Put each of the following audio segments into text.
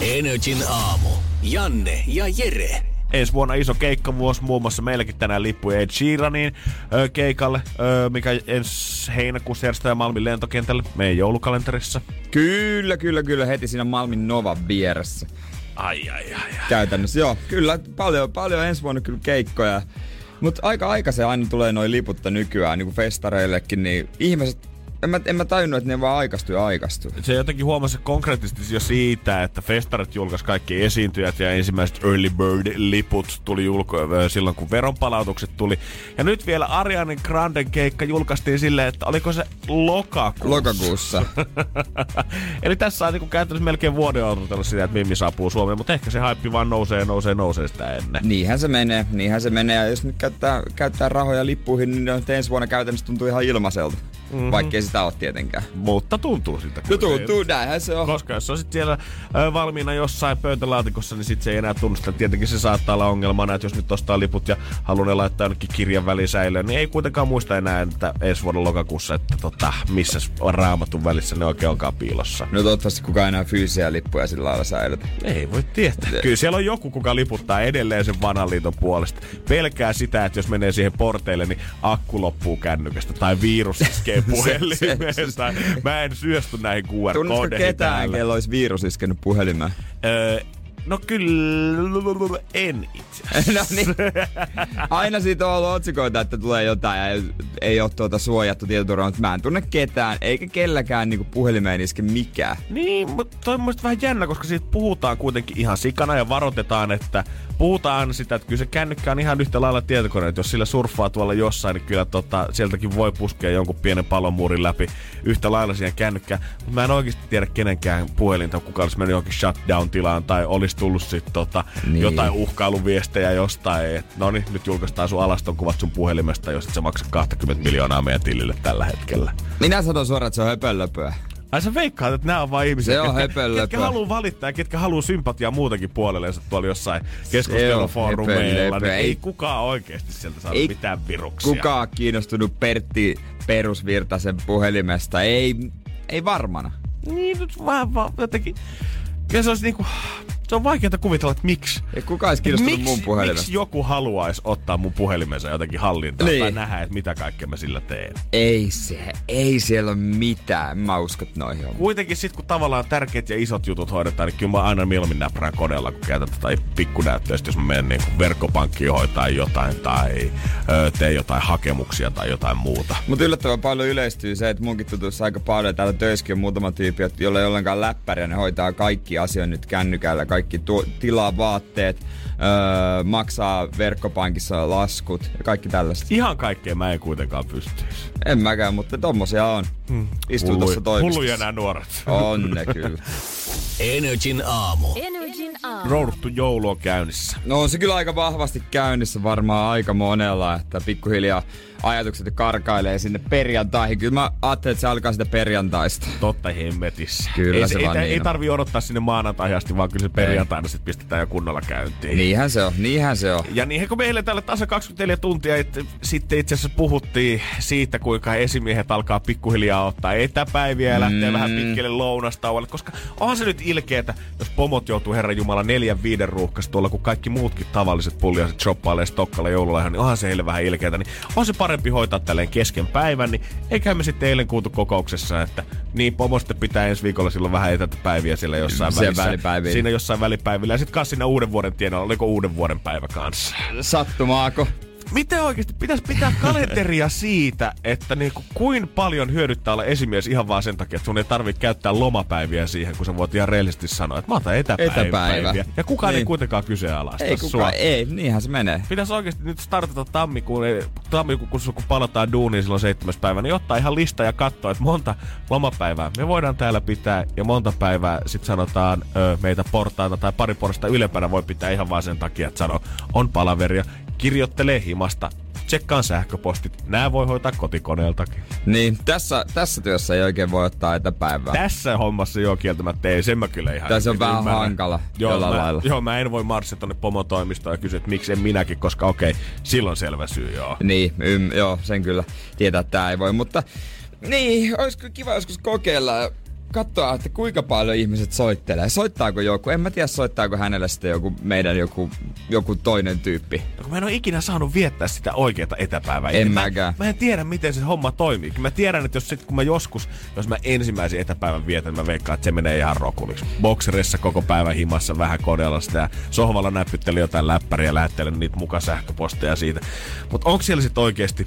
Energin aamu. Janne ja Jere. ensi vuonna iso keikkavuosi, muun muassa meilläkin tänään lippuja Ed Sheeranin ö, keikalle, ö, mikä ensi heinäkuussa järjestetään Malmin lentokentälle meidän joulukalenterissa. Kyllä, kyllä, kyllä. Heti siinä Malmin Nova vieressä. Ai, ai, ai, ai. Käytännössä, joo. Kyllä, paljon, paljon ensi vuonna kyllä keikkoja. Mutta aika aikaisin aina tulee noin liputta nykyään, niin kuin festareillekin, niin ihmiset en mä, en mä tajunnut, että ne vaan aikastuu ja aikastuu. Se jotenkin huomasi konkreettisesti jo siitä, että festarit julkaisi kaikki esiintyjät ja ensimmäiset Early Bird-liput tuli julko silloin, kun veronpalautukset tuli. Ja nyt vielä Arianen Granden keikka julkaistiin silleen, että oliko se lokakuussa. Lokakuussa. Eli tässä on niin käytännössä melkein vuoden odotellut sitä, että Mimmi saapuu Suomeen, mutta ehkä se haippi vaan nousee, nousee, nousee sitä ennen. Niinhän se menee, niinhän se menee. Ja jos nyt käyttää, käyttää rahoja lippuihin, niin ensi vuonna käytännössä tuntuu ihan ilmaiselta. Mm-hmm. Vaikkei sitä ole tietenkään. Mutta tuntuu siltä. No tuntuu, näinhän se on. Koska jos on sit siellä ö, valmiina jossain pöytälaatikossa, niin sit se ei enää tunnusta. Tietenkin se saattaa olla ongelmana, että jos nyt ostaa liput ja haluaa ne laittaa jonnekin kirjan välisäilöön, niin ei kuitenkaan muista enää, että ensi vuoden lokakuussa, että tota, missä raamatun välissä ne oikein onkaan piilossa. No toivottavasti kukaan enää fyysisiä lippuja sillä lailla säilytä. Ei voi tietää. Kyllä siellä on joku, kuka liputtaa edelleen sen vanhan liiton puolesta. Pelkää sitä, että jos menee siihen porteille, niin akku loppuu kännykästä tai virus iskee puhelimeen. Mä en syösty näihin QR-koodeihin. Ketään, kello olisi virus iskenyt puhelimeen? Öö, No kyllä, en itse No niin. Aina siitä on ollut otsikoita, että tulee jotain ja ei ole tuota suojattu tietoturvaa, mutta mä en tunne ketään, eikä kelläkään niinku puhelimeen iske mikään. Niin, mutta toi on vähän jännä, koska siitä puhutaan kuitenkin ihan sikana ja varoitetaan, että puhutaan sitä, että kyllä se kännykkä on ihan yhtä lailla tietokone, että jos sillä surffaa tuolla jossain, niin kyllä tota, sieltäkin voi puskea jonkun pienen palomuurin läpi yhtä lailla siihen kännykkään. Mutta mä en oikeasti tiedä kenenkään puhelinta, kuka olisi mennyt johonkin shutdown-tilaan tai olisi tullut sitten tota, niin. jotain uhkailuviestejä jostain, että no niin, nyt julkaistaan sun alaston kuvat sun puhelimesta, jos et sä maksa 20 miljoonaa meidän tilille tällä hetkellä. Minä sanon suoraan, että se on höpölöpöä. Ai sä veikkaat, että nämä on vain ihmisiä, se on ketkä, ketkä haluaa valittaa ja ketkä haluaa sympatiaa muutakin puolelleensa tuolla jossain keskustelufoorumeilla. Niin ei kukaan oikeasti sieltä ei mitään viruksia. Kukaan kiinnostunut Pertti Perusvirtasen puhelimesta. Ei, ei varmana. Niin, nyt vaan, vaan jotenkin... Ja se olisi niinku se on vaikeaa kuvitella, että miksi. Ei kukaan olisi kiinnostunut miksi, mun puhelimesta. Miksi joku haluaisi ottaa mun puhelimensa jotenkin hallintaan niin. tai nähdä, että mitä kaikkea mä sillä teen? Ei se, ei siellä ole mitään. Mä uskon noihin on. Kuitenkin sit kun tavallaan tärkeät ja isot jutut hoidetaan, niin kyllä mä aina mieluummin näprään kodella, kun käytän tätä pikkunäyttöistä, jos mä menen niin verkkopankkiin hoitaa jotain tai ö, teen jotain hakemuksia tai jotain muuta. Mutta yllättävän paljon yleistyy se, että munkin tutussa aika paljon täällä töissäkin on muutama tyyppi, jolla ei ollenkaan läppäriä, ne hoitaa kaikki asioinnit kännykällä, kaikki tuo, tilaa vaatteet, öö, maksaa verkkopankissa laskut ja kaikki tällaista. Ihan kaikkea mä en kuitenkaan pystyisi. En mäkään, mutta tommosia on. Hmm. Istuu Hullu, tuossa toimistossa. Hulluja nämä nuoret. On ne kyllä. Energin aamu. Energin aamu. Rouduttu joulu on käynnissä. No on se kyllä aika vahvasti käynnissä varmaan aika monella, että pikkuhiljaa ajatukset karkailee sinne perjantaihin. Kyllä mä ajattelin, että se alkaa sitä perjantaista. Totta hemmetissä. Kyllä ei, se ei, vaan ei, niin ei tarvi odottaa sinne maanantaihin asti, vaan kyllä se perjantaina sitten pistetään jo kunnolla käyntiin. Niinhän se on, niinhän se on. Ja niin kun meille tälle tasa 24 tuntia et, sitten itse asiassa puhuttiin siitä, kuinka esimiehet alkaa pikkuhiljaa ottaa etäpäiviä ja lähtee mm. vähän pitkälle lounastauolle, koska on se nyt ilkeetä, jos pomot joutuu Herran Jumala neljän viiden ruuhkassa tuolla, kun kaikki muutkin tavalliset pulliaiset shoppailee Stokkalla joululaihan, niin onhan se heille vähän ilkeetä, niin on se parempi hoitaa tälleen kesken päivän, niin eikä me sitten eilen kuultu kokouksessa, että niin pomo sitten pitää ensi viikolla silloin vähän etäpäiviä siellä jossain välissä. Välipäiviä. Siinä jossain välipäivillä ja sitten kanssa siinä uuden vuoden tienoilla, oliko uuden vuoden päivä kanssa? Sattumaako? Miten oikeasti pitäisi pitää kalenteria siitä, että niinku, kuin paljon hyödyttää olla esimies ihan vaan sen takia, että sun ei tarvitse käyttää lomapäiviä siihen, kun sä voit ihan rehellisesti sanoa, että mä otan etäpäiviä. Etäpäivä. Ja kukaan niin. ei kuitenkaan kyseenalaista Ei kukaan, sua. ei, niinhän se menee. Pitäisi oikeasti nyt startata tammikuun, tammikuun kun palataan duuniin silloin seitsemäs päivä, niin ottaa ihan lista ja katsoa, että monta lomapäivää me voidaan täällä pitää ja monta päivää sitten sanotaan ö, meitä portaita tai pari porrasta ylempänä voi pitää ihan vaan sen takia, että sano on palaveria kirjoittelee himasta, tsekkaan sähköpostit. Nää voi hoitaa kotikoneeltakin. Niin, tässä, tässä työssä ei oikein voi ottaa etäpäivää. Tässä hommassa joo kieltämättä ei, sen mä kyllä ihan Tässä on vähän ymmärrän. hankala joo, mä, lailla. Joo, mä en voi marssia tonne pomotoimistoon ja kysyä, että miksi en minäkin, koska okei, okay, silloin selvä syy, joo. Niin, ym, joo, sen kyllä tietää, että tää ei voi, mutta niin, olisiko kiva joskus kokeilla katsoa, että kuinka paljon ihmiset soittelee. Soittaako joku? En mä tiedä, soittaako hänelle sitten joku meidän joku, joku toinen tyyppi. No, kun mä en ole ikinä saanut viettää sitä oikeaa etäpäivää. En mä, mäkään. Mä en tiedä, miten se homma toimii. Mä tiedän, että jos sit, kun mä joskus, jos mä ensimmäisen etäpäivän vietän, mä veikkaan, että se menee ihan rokuliksi. Bokserissa koko päivän himassa vähän kodella sitä. Sohvalla näpytteli jotain läppäriä ja lähettelen niitä mukaan sähköposteja siitä. Mutta onko siellä sitten oikeasti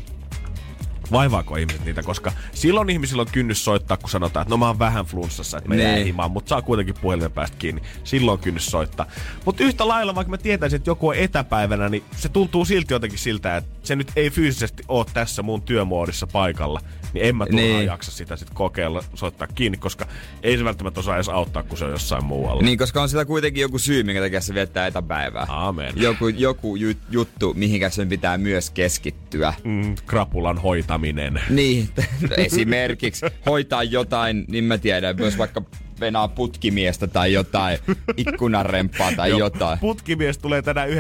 vaivaako ihmiset niitä, koska silloin ihmisillä on kynnys soittaa, kun sanotaan, että no mä oon vähän flunssassa, että menee niin. himaan, mutta saa kuitenkin puhelimen päästä kiinni. Silloin on kynnys soittaa. Mutta yhtä lailla, vaikka mä tietäisin, että joku on etäpäivänä, niin se tuntuu silti jotenkin siltä, että se nyt ei fyysisesti ole tässä mun työmoodissa paikalla niin en mä turhaan niin. jaksa sitä sitten kokeilla soittaa kiinni, koska ei se välttämättä osaa edes auttaa, kun se on jossain muualla. Niin, koska on sitä kuitenkin joku syy, minkä takia se viettää etäpäivää. Amen. Joku, joku juttu, mihinkä sen pitää myös keskittyä. Mm, krapulan hoitaminen. Niin, esimerkiksi hoitaa jotain, niin mä tiedän, myös vaikka venaa putkimiestä tai jotain, ikkunarempaa tai Joo, jotain. Putkimies tulee tänään 9.15,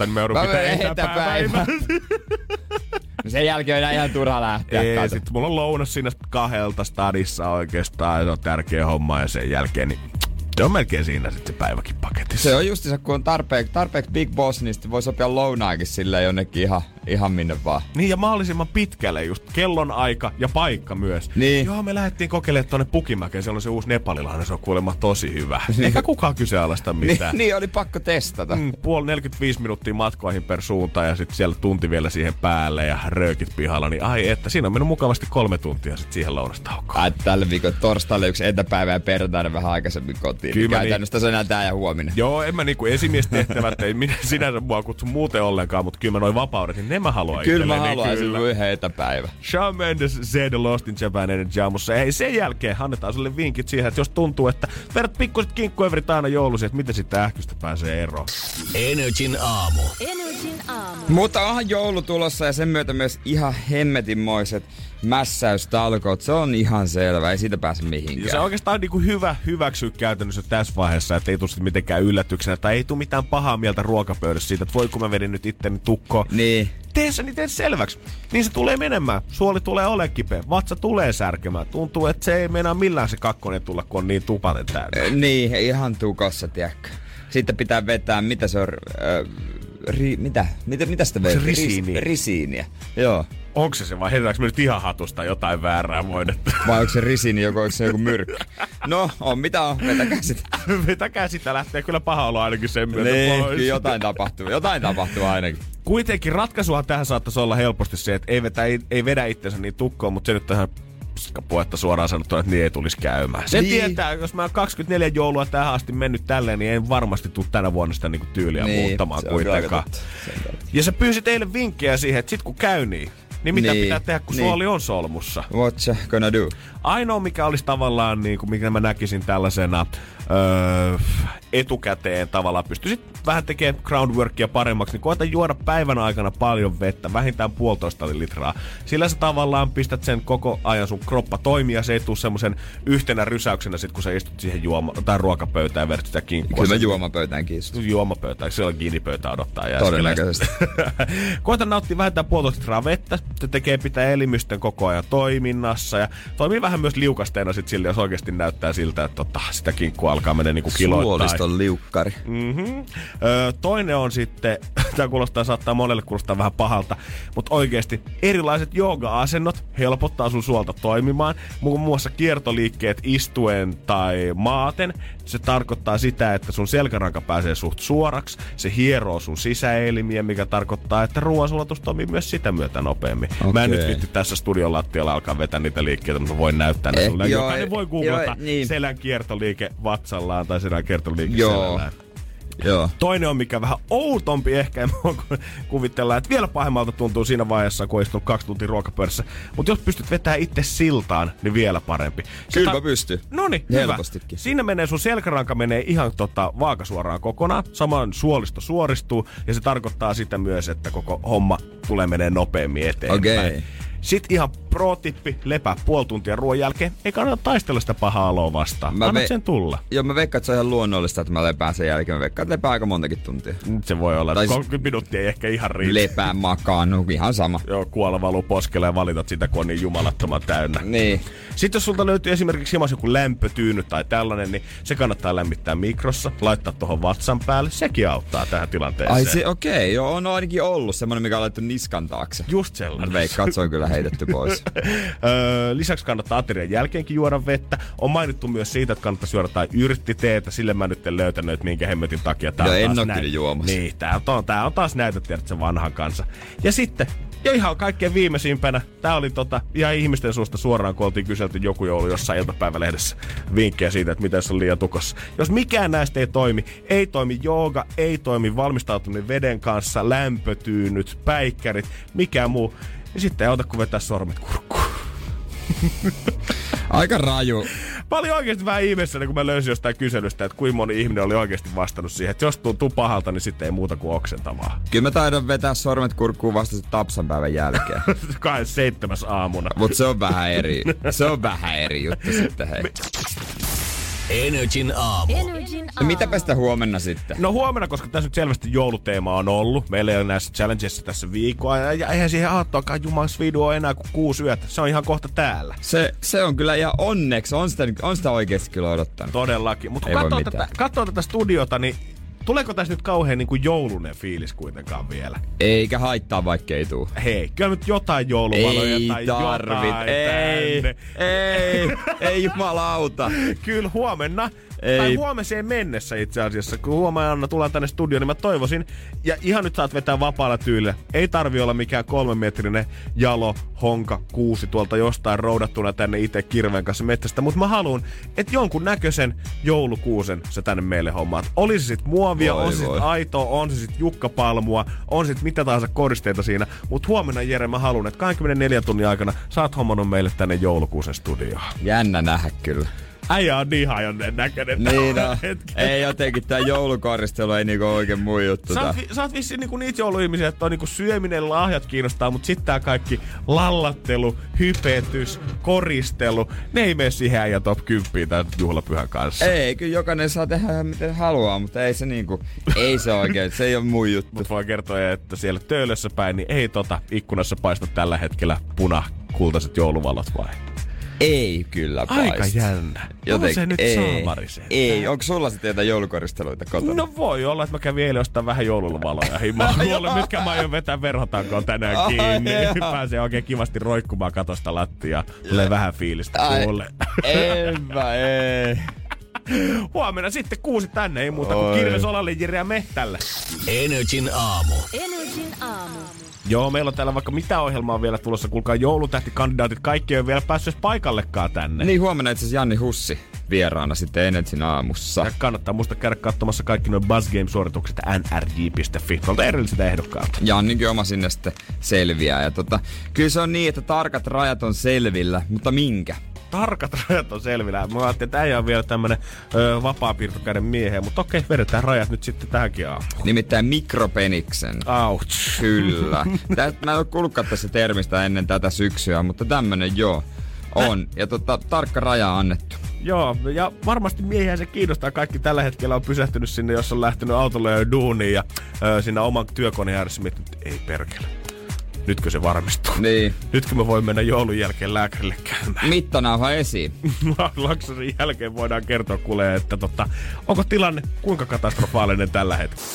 niin me joudun pitää etäpäivää. No sen jälkeen on ihan turha lähteä. Ei, sit mulla on lounas siinä kahdelta stadissa oikeastaan. Se on tärkeä homma ja sen jälkeen niin se on melkein siinä sitten se päiväkin paketissa. Se on se, kun on tarpeeksi, tarpeeksi big boss, niin sitten voi sopia lounaakin sille jonnekin ihan, ihan minne vaan. Niin ja mahdollisimman pitkälle just kellon aika ja paikka myös. Niin. Joo, me lähdettiin kokeilemaan tuonne Pukimäkeen, siellä on se uusi nepalilainen, se on kuulemma tosi hyvä. Niin. Eikä kukaan kyseenalaista mitään. niin, niin, oli pakko testata. Mm, puoli 45 minuuttia matkoihin per suunta ja sitten siellä tunti vielä siihen päälle ja röökit pihalla, niin ai että siinä on mennyt mukavasti kolme tuntia sitten siihen lounastaukoon. Tällä viikolla torstaille yksi etäpäivä ja perjantaina vähän aikaisemmin kotiin kotiin. Kyllä niin käytännössä niin, se on tää ja huominen. Joo, en mä niinku esimiestehtävät, ei minä sinänsä mua kutsu muuten ollenkaan, mutta kyllä mä noin vapaudet, niin ne mä haluan Kyllä mä haluaisin kyllä. yhden etäpäivä. Shawn Mendes, Z Lost in Japan Energy aamussa. Ei sen jälkeen annetaan sulle vinkit siihen, että jos tuntuu, että verrat pikkuset kinkkuevrit aina joulusi, että miten sitten ähkystä pääsee eroon. Energin aamu. Energin aamu. Mutta onhan joulu tulossa ja sen myötä myös ihan hemmetinmoiset mässäystalkoot, se on ihan selvä, ei siitä pääse mihinkään. Ja se on oikeastaan niin kuin hyvä hyväksyä käytännössä tässä vaiheessa, että ei tule mitenkään yllätyksenä, tai ei tule mitään pahaa mieltä ruokapöydässä siitä, että voi kun mä vedin nyt itteni tukko. Niin. Tee se, niin tee selväksi. Niin se tulee menemään. Suoli tulee ole kipeä. Vatsa tulee särkemään. Tuntuu, että se ei meinaa millään se kakkonen tulla, kun on niin tupaten täynnä. Niin, ihan tukossa, tiedätkö. Sitten pitää vetää, mitä se on, äh, ri, mitä? Mitä, mitä sitä vetää? Risiiniä. Ris, risiiniä, joo. Onko se se vai heitetäänkö me nyt ihan hatusta jotain väärää voidetta? Vai onko se risini, joku, onko se joku myrkky? No, on mitä on, vetäkää sitä. vetäkää sitä, lähtee kyllä paha olla ainakin sen myötä niin, pois. jotain tapahtuu, jotain tapahtuu ainakin. Kuitenkin ratkaisua tähän saattaisi olla helposti se, että ei, vetä, ei, ei vedä itsensä niin tukkoon, mutta se nyt tähän puhetta suoraan sanottuna, että niin ei tulisi käymään. Se niin. tietää, jos mä oon 24 joulua tähän asti mennyt tälleen, niin en varmasti tule tänä vuonna sitä niinku tyyliä niin, muuttamaan kuitenkaan. Ja sä pyysit eilen vinkkejä siihen, että sit kun käy niin, niin mitä niin, pitää tehdä, kun niin. suoli on solmussa? What's gonna do? Ainoa, mikä olisi tavallaan, niin kuin, mikä mä näkisin tällaisena öö, etukäteen tavallaan pystyisit vähän tekemään groundworkia paremmaksi, niin koeta juoda päivän aikana paljon vettä, vähintään puolitoista litraa. Sillä sä tavallaan pistät sen koko ajan sun kroppa toimia, se ei tule semmoisen yhtenä rysäyksenä sit, kun sä istut siihen juoma- tai ruokapöytään ja vedät sitä kinkkua. Kyllä juomapöytään kiistun. Juomapöytään, siellä on kiinipöytä odottaa. Ja Todennäköisesti. koeta nauttia vähintään puolitoista litraa vettä, se tekee pitää elimysten koko ajan toiminnassa ja toimii vähän myös liukasteena sit sille, jos oikeasti näyttää siltä, että tota, sitä kinkkua alkaa mennä niinku kiloittain. Suoliston liukkari. Mm-hmm. Öö, toinen on sitten tämä kuulostaa, saattaa monelle kuulostaa vähän pahalta, mutta oikeasti erilaiset jooga-asennot helpottaa sun suolta toimimaan. Muun muassa kiertoliikkeet istuen tai maaten. Se tarkoittaa sitä, että sun selkäranka pääsee suht suoraksi. Se hieroo sun sisäelimiä, mikä tarkoittaa, että ruoansulatus toimii myös sitä myötä nopeammin. Okay. Mä en nyt vitti tässä studion lattialla alkaa vetää niitä liikkeitä, mutta voin näyttää ne Eh, sulle. joo, Jokainen voi eh, googlata joo, niin. selän kiertoliike vatsallaan tai selän kiertoliike Joo. selällään. Joo. Toinen on mikä vähän outompi ehkä, kuvitellaan, että vielä pahemmalta tuntuu siinä vaiheessa, kun on istunut kaksi tuntia ruokapöydässä. Mutta jos pystyt vetämään itse siltaan, niin vielä parempi. Kyllä mä pystyn. No niin, hyvä. Siinä menee sun selkäranka menee ihan tota, vaakasuoraan kokonaan. Samoin suolisto suoristuu ja se tarkoittaa sitä myös, että koko homma tulee menee nopeammin eteenpäin. Okei. Sitten ihan pro-tippi, lepää puoli tuntia ruoan jälkeen. Ei kannata taistella sitä pahaa oloa vastaan. Mä Annat ve- sen tulla. Joo, mä veikkaan, että se on ihan luonnollista, että mä lepään sen jälkeen. Mä veikkaan, että lepää aika montakin tuntia. Nyt se voi olla, Tai että s- 30 minuuttia ei ehkä ihan riitä. Lepää, makaan, no ihan sama. Joo, kuola valuu poskelle ja valitat sitä, kun on niin jumalattoman täynnä. Niin. Sitten jos sulta löytyy esimerkiksi hieman joku lämpötyyny tai tällainen, niin se kannattaa lämmittää mikrossa, laittaa tuohon vatsan päälle. Sekin auttaa tähän tilanteeseen. Ai se, okei, okay, joo, on ainakin ollut semmonen, mikä on laittu niskan taakse. Just sellainen. veikkaan, että se on kyllä heitetty pois. Öö, lisäksi kannattaa aterian jälkeenkin juoda vettä. On mainittu myös siitä, että kannattaa syödä tai yrttiteetä. Sille mä nyt en löytänyt, että minkä hemmetin takia tää on en kyllä juomassa. Niin, tää on, tää on taas näytä, tiedät, se vanhan kanssa. Ja sitten, ja ihan kaikkein viimeisimpänä, tää oli tota, ihan ihmisten suusta suoraan, kun oltiin kyselty joku joulu jossain iltapäivälehdessä vinkkejä siitä, että miten se on liian tukossa. Jos mikään näistä ei toimi, ei toimi jooga, ei toimi valmistautuminen veden kanssa, lämpötyynyt, päikkärit, mikään muu, niin sitten ei auta kuin vetää sormet kurkkuun. Aika raju. Mä olin oikeasti vähän ihmeessä, kun mä löysin jostain kyselystä, että kuinka moni ihminen oli oikeasti vastannut siihen, että jos tuntuu pahalta, niin sitten ei muuta kuin oksentavaa. Kyllä mä taidan vetää sormet kurkkuun vasta sen tapsan päivän jälkeen. 27. aamuna. Mut se on vähän eri. Se on vähän eri juttu sitten, hei. Energin aamu. Energin No mitäpä sitä huomenna sitten? No huomenna, koska tässä nyt selvästi jouluteema on ollut. Meillä ei ole näissä challengeissa tässä viikkoa. Ja, ja eihän siihen aattoakaan jumalas video enää kuin kuusi yötä. Se on ihan kohta täällä. Se, se on kyllä ihan onneksi, on sitä, on sitä oikeasti kyllä odottanut. Todellakin. Mutta kun katsoo tätä, katsoo tätä studiota, niin tuleeko tässä nyt kauhean niin kuin joulunen fiilis kuitenkaan vielä? Eikä haittaa, vaikka ei tuu. Hei, kyllä nyt jotain jouluvaloja Ei tai tarvit, jotain ei, tänne. ei, ei jumalauta. Kyllä huomenna, Ei. tai huomiseen mennessä itse asiassa, kun huomenna tullaan tänne studioon, niin mä toivoisin, ja ihan nyt saat vetää vapaalla tyylillä. Ei tarvi olla mikään kolmemetrinen jalo, honka, kuusi tuolta jostain roudattuna tänne itse kirveen kanssa metsästä, mutta mä haluan, että jonkun näköisen joulukuusen sä tänne meille hommaat. Olisi sit muovia, Voi on se sit aitoa, on se sit jukkapalmua, on sit mitä tahansa koristeita siinä, mutta huomenna Jere mä haluan, että 24 tunnin aikana sä oot hommannut meille tänne joulukuusen studioon. Jännä nähdä kyllä. Äijä on niin hajonnen näköinen. Niin hetkellä. Ei jotenkin tää joulukoristelu ei niinku oikein mun juttu. Sä oot, vi- sä oot vissiin niinku niitä jouluihmisiä, että on niinku syöminen, lahjat kiinnostaa, mutta sitten tää kaikki lallattelu, hypetys, koristelu, ne ei mene siihen äijä top 10 tämän juhlapyhän kanssa. Ei, kyllä jokainen saa tehdä ihan miten haluaa, mutta ei se niinku, ei se oikein, se ei ole mun juttu. Mutta voi kertoa, että siellä töölössä päin, niin ei tota ikkunassa paista tällä hetkellä puna kultaiset jouluvalot vai? Ei kyllä Aika paista. jännä. on se nyt ei, saamarisen. ei. Onko sulla sitten jotain joulukoristeluita kotona? No voi olla, että mä kävin eilen ostaa vähän jouluvaloja himaan. Mulle, mitkä mä aion vetää verhotankoon tänään Ai, kiinni. jaa. Pääsee oikein kivasti roikkumaan katosta lattia. Tulee vähän fiilistä Ai, kuulle. Enpä, ei. Huomenna sitten kuusi tänne, ei muuta kuin Oi. Kirves Olalle Jiriä Mehtälle. Energin aamu. Energin aamu. Joo, meillä on täällä vaikka mitä ohjelmaa vielä tulossa. Kuulkaa joulutähtikandidaatit, kaikki ei ole vielä päässyt paikallekaan tänne. Niin huomenna itse asiassa Janni Hussi vieraana sitten Energin aamussa. Ja kannattaa muista käydä katsomassa kaikki nuo Buzz Game-suoritukset nrj.fi tuolta erillisiltä ehdokkaalta. Janninkin oma sinne sitten selviää. Ja tota, kyllä se on niin, että tarkat rajat on selvillä, mutta minkä? Tarkat rajat on selvillä. Mä ajattelin, että äijä on vielä tämmönen ö, vapaapiirtokäden miehiä, mutta okei, vedetään rajat nyt sitten tähänkin aamuun. Nimittäin mikropeniksen. Ouch. Kyllä. Tää, mä en ole kuullutkaan tässä termistä ennen tätä syksyä, mutta tämmönen joo. On. Ja tota, tarkka raja annettu. Joo, ja varmasti miehiä se kiinnostaa. Kaikki tällä hetkellä on pysähtynyt sinne, jos on lähtenyt autolle jo duuniin ja ö, siinä oman työkoneen ääressä miettinyt, ei perkele. Nytkö se varmistuu? Niin. Nytkö me voimme mennä joulun jälkeen lääkärille käymään? Mittanauha esiin. Laksosin jälkeen voidaan kertoa kuulee, että tota, onko tilanne kuinka katastrofaalinen tällä hetkellä?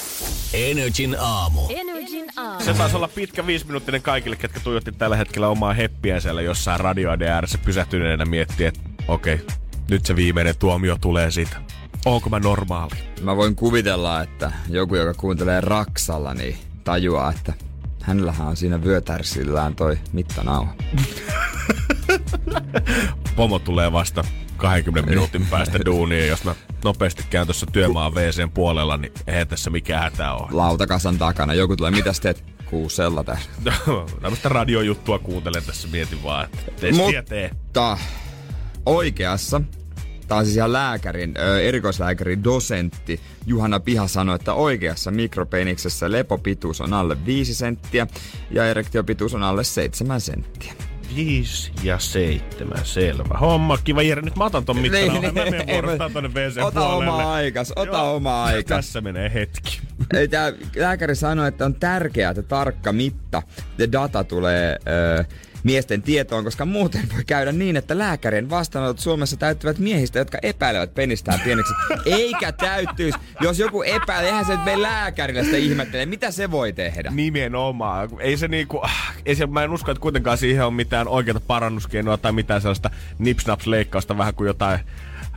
Energin aamu. Energin aamu. Se taisi olla pitkä viisiminuuttinen kaikille, ketkä tuijotti tällä hetkellä omaa heppiä siellä jossain radioiden ääressä pysähtyneenä miettii, että okei, okay, nyt se viimeinen tuomio tulee siitä. Onko mä normaali? Mä voin kuvitella, että joku, joka kuuntelee Raksalla, niin tajuaa, että hänellähän on siinä vyötärsillään toi mittanauha. Pomo tulee vasta 20 minuutin päästä duuniin, jos mä nopeasti käyn tuossa työmaan WCn puolella, niin ei tässä mikään hätä ole. Lautakasan takana. Joku tulee, mitä teet? Kuusella täällä. Tämmöistä radiojuttua kuuntelen tässä, mietin vaan, että testiä tee. Mutta oikeassa, tämä on siis ihan lääkärin, erikoislääkärin dosentti Juhana Piha sanoi, että oikeassa mikropeniksessä lepopituus on alle 5 senttiä ja erektiopituus on alle 7 senttiä. 5 ja 7, selvä. Homma, kiva Jere, nyt mä otan ton. Niin, Mä niin, menen ei, vuorostaan tonne WC Ota puolelle. oma aikas, ota Joo, oma aikas. Tässä menee hetki. Tää lääkäri sanoi, että on tärkeää, että tarkka mitta ja data tulee ö, miesten tietoon, koska muuten voi käydä niin, että lääkärien vastaanotot Suomessa täyttyvät miehistä, jotka epäilevät penistään pieneksi. Eikä täyttyisi. Jos joku epäilee, eihän se nyt lääkärille sitä ihmettelee. Mitä se voi tehdä? Nimenomaan. Ei se niinku, ah, ei se, mä en usko, että kuitenkaan siihen on mitään oikeata parannuskeinoa tai mitään sellaista nipsnaps-leikkausta, vähän kuin jotain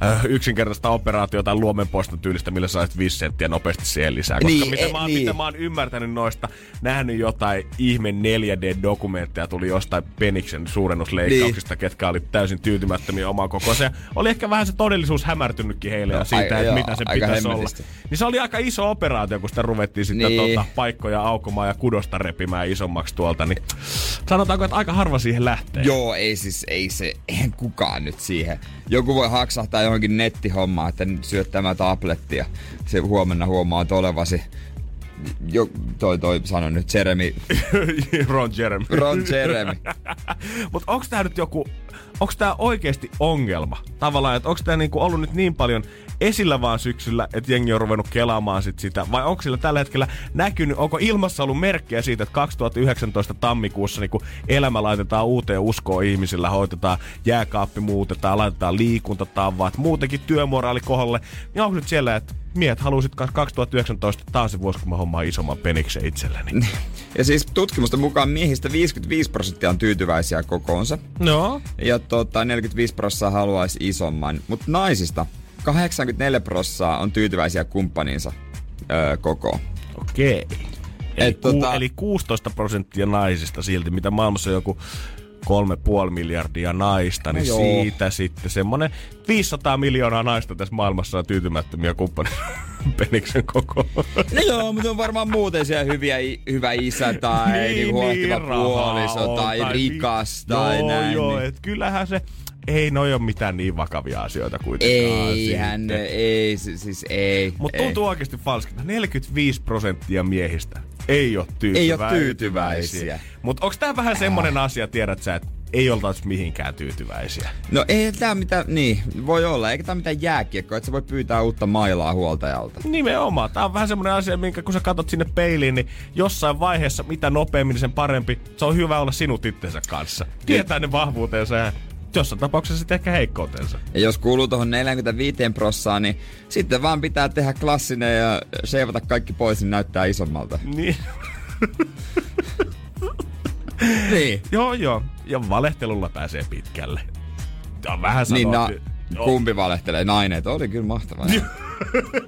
äh, yksinkertaista operaatiota luomenpoiston tyylistä, millä saisit 5 senttiä nopeasti siihen lisää. Koska Niin, mitä, e- mä oon, niin. mitä mä oon ymmärtänyt noista, nähnyt jotain ihme 4D-dokumentteja tuli jostain Peniksen suurennusleikkauksista, niin. ketkä oli täysin tyytymättömiä omaan kokoonsa. Ja oli ehkä vähän se todellisuus hämärtynytkin heille No, siitä, että mitä se pitäisi olla. hemmetisti. Niin se oli aika iso operaatio, kun sitä ruvettiin sitten Niin. tota, paikkoja aukomaan ja kudosta repimään isommaksi tuolta, niin sanotaanko, että aika harva siihen lähtee. Joo, ei siis, ei se, eihän kukaan nyt siihen. Joku voi haksahtaa johonkin nettihommaan, että nyt syöt tämä tabletti ja se huomenna huomaat olevasi jo, toi, toi sano nyt Jeremy, Ron Jeremy. Ron Jeremy. Mutta onko tämä nyt joku, onko tämä oikeasti ongelma? Tavallaan, että onko tämä niinku ollut nyt niin paljon esillä vaan syksyllä, että jengi on ruvennut kelaamaan sit sitä, vai onko sillä tällä hetkellä näkynyt, onko ilmassa ollut merkkejä siitä, että 2019 tammikuussa niinku elämä laitetaan uuteen uskoon ihmisillä, hoitetaan jääkaappi muutetaan, laitetaan liikuntatavat, muutenkin työmoraali kohdalle, niin onko nyt siellä, että miehet halusit 2019, taas se vuosi, kun mä hommaan isomman peniksen itselleni. Ja siis tutkimusten mukaan miehistä 55 prosenttia on tyytyväisiä kokoonsa. No, Ja tota, 45 prosenttia haluaisi isomman. Mutta naisista 84 prosenttia on tyytyväisiä kumppaninsa öö, kokoon. Okei. Eli, Et ku, tota- eli 16 prosenttia naisista silti, mitä maailmassa on joku kolme puoli miljardia naista, niin No joo. siitä sitten semmonen 500 miljoonaa naista tässä maailmassa on tyytymättömiä kumppanin peniksen koko. No joo, mutta on varmaan muuten siellä hyviä, hyvä isä tai niin, niin huolehtiva rahaa puoliso on, tai, vi- rikas tai joo, näin. Joo, niin. et kyllähän se, ei noi ole mitään niin vakavia asioita kuitenkaan. Eihän, sitten. ei, si- siis ei. Mutta ei. tuntuu oikeasti falskilta. 45 prosenttia miehistä ei ole tyytyväisiä. Ei oo tyytyväisiä. Mutta onko tämä vähän semmonen asia, tiedät sä, että ei oltaisi mihinkään tyytyväisiä? No ei tää mitään, niin, voi olla. Eikä tää mitään jääkiekkoa, että sä voi pyytää uutta mailaa huoltajalta. Nimenomaan. Tämä on vähän semmoinen asia, minkä kun sä katsot sinne peiliin, niin jossain vaiheessa mitä nopeammin sen parempi. Se on hyvä olla sinut itsensä kanssa. Tietää ne vahvuutensa ja jossain tapauksessa sitten ehkä heikkoutensa. Ja jos kuuluu tuohon 45 prossaan, niin sitten vaan pitää tehdä klassinen ja seivata kaikki pois, niin näyttää isommalta. Niin. Niin. joo, joo. Ja valehtelulla pääsee pitkälle. Tämä on vähän Niin, na, että- Joo. kumpi valehtelee? Nainen, oli kyllä mahtavaa.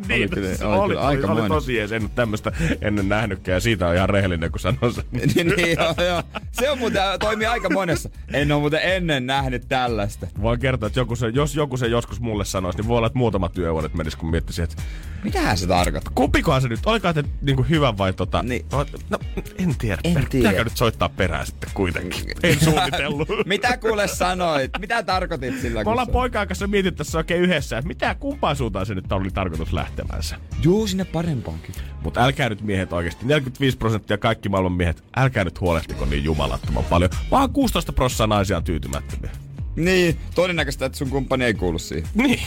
niin, oli kyllä- se oli oli, kyllä oli, oli, tosi. En tämmöistä ennen nähnytkään ja siitä on ihan rehellinen, kun sanoo sen. niin, niin, joo, joo. Se on muuten, toimii aika monessa. En ole muuten ennen nähnyt tällaista. Voin kertoa, että joku se, jos joku se joskus mulle sanoisi, niin voi olla, että muutama työvuodet menisi, kun miettisin, että Mitähän se tarkoittaa? kumpikohan se nyt, olikohan se niinku hyvä vai tota... Niin. No, en tiedä. En tiedä. Pitääkö nyt soittaa perään sitten kuitenkin? En suunnitellut. Mitä kuule sanoit? Mitä tarkoitit sillä? Me ollaan poikaan kanssa mietitty tässä oikein yhdessä, että mitä kumpaan suuntaan se nyt oli tarkoitus lähtevänsä. Juu, sinne parempaankin. Mutta älkää nyt miehet oikeasti, 45 prosenttia kaikki maailman miehet, älkää nyt huolehtiko niin jumalattoman paljon. Vaan 16 prosenttia naisia on tyytymättömiä. Niin, todennäköistä, että sun kumppani ei kuulu siihen. Niin.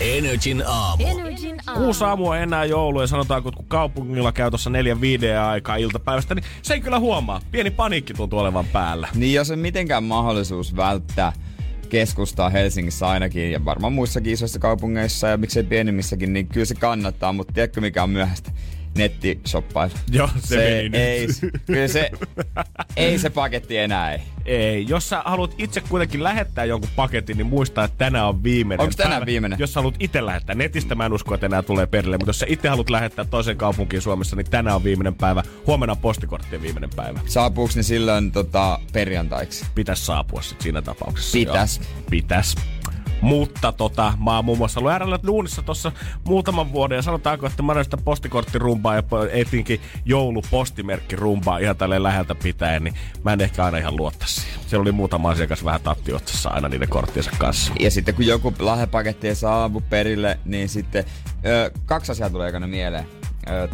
Energin aamu. Energin aamu. Kuusi aamua enää joulu ja sanotaanko, että kun kaupungilla käy tuossa neljän viiden aikaa iltapäivästä, niin se ei kyllä huomaa. Pieni paniikki tuntuu olevan päällä. Niin jos on mitenkään mahdollisuus välttää keskustaa Helsingissä ainakin ja varmaan muissakin isoissa kaupungeissa ja miksei pienemmissäkin, niin kyllä se kannattaa, mutta tiedätkö mikä on myöhäistä? Nettishoppailla. Joo, se meni nyt. ei, kyllä se, ei se paketti enää ei. Ei, jos sä haluat itse kuitenkin lähettää jonkun paketin, niin muista, että tänään on viimeinen Onks tänään päivä. viimeinen? Jos sä haluat itse lähettää, netistä mä en usko, että enää tulee perille, mutta jos sä itse haluat lähettää toiseen kaupunkiin Suomessa, niin tänään on viimeinen päivä. Huomenna on postikorttien viimeinen päivä. Saapuuko ne silloin tota, perjantaiksi? Pitäisi saapua sit siinä tapauksessa. Pitäis. Joo. Pitäis. Mutta tota, mä oon muun muassa ollut äärellä duunissa tuossa muutaman vuoden ja sanotaanko, että mä sitä postikorttirumpaa ja etinkin joulupostimerkkirumpaa ihan tälleen läheltä pitäen, niin mä en ehkä aina ihan luotta siihen. Siellä oli muutama asiakas vähän tattiotsassa aina niiden korttiensa kanssa. Ja sitten kun joku lahjapaketti ei saavu perille, niin sitten ö, kaksi asiaa tulee ekana mieleen.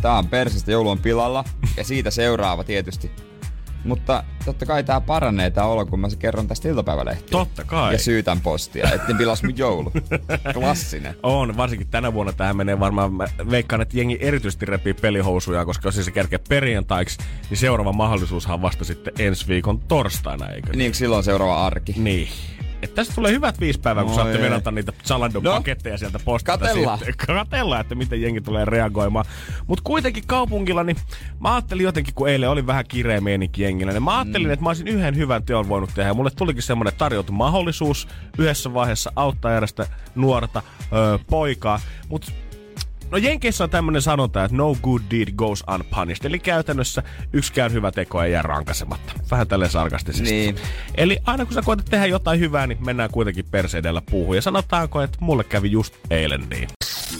Tää on persistä, joulu on pilalla ja siitä seuraava tietysti. Mutta totta kai tää paranee tää olo, kun mä se kerron tästä iltapäivälehtiä. Totta kai. Ja syytän postia, etten pilas mun joulu. Klassinen. On, varsinkin tänä vuonna tähän menee varmaan, mä veikkaan, että jengi erityisesti repii pelihousuja, koska jos se kerkeä perjantaiksi, niin seuraava mahdollisuushan vasta sitten ensi viikon torstaina, eikö? Niin kuin silloin seuraava arki. Niin. Et tästä tulee hyvät viisi päivää, kun Oi saatte vedota niitä Zalandon No, paketteja sieltä postista. katellaan. Sitten. Katellaan, että miten jengi tulee reagoimaan. Mutta kuitenkin kaupungilla, niin mä ajattelin jotenkin, kun eilen oli vähän kireä meininki jengillä, niin mä ajattelin, mm. että mä olisin yhden hyvän teon voinut tehdä. Ja mulle tulikin semmoinen tarjoutu mahdollisuus yhdessä vaiheessa auttaa erästä nuorta öö, poikaa. Mutta No Jenkeissä on tämmönen sanonta, että no good deed goes unpunished. Eli käytännössä yksikään hyvä teko ei jää rankasematta. Vähän tälleen sarkastisesti. Niin. Eli aina kun sä koetat tehdä jotain hyvää, niin mennään kuitenkin perseidellä puuhun. Ja sanotaanko, että mulle kävi just eilen niin.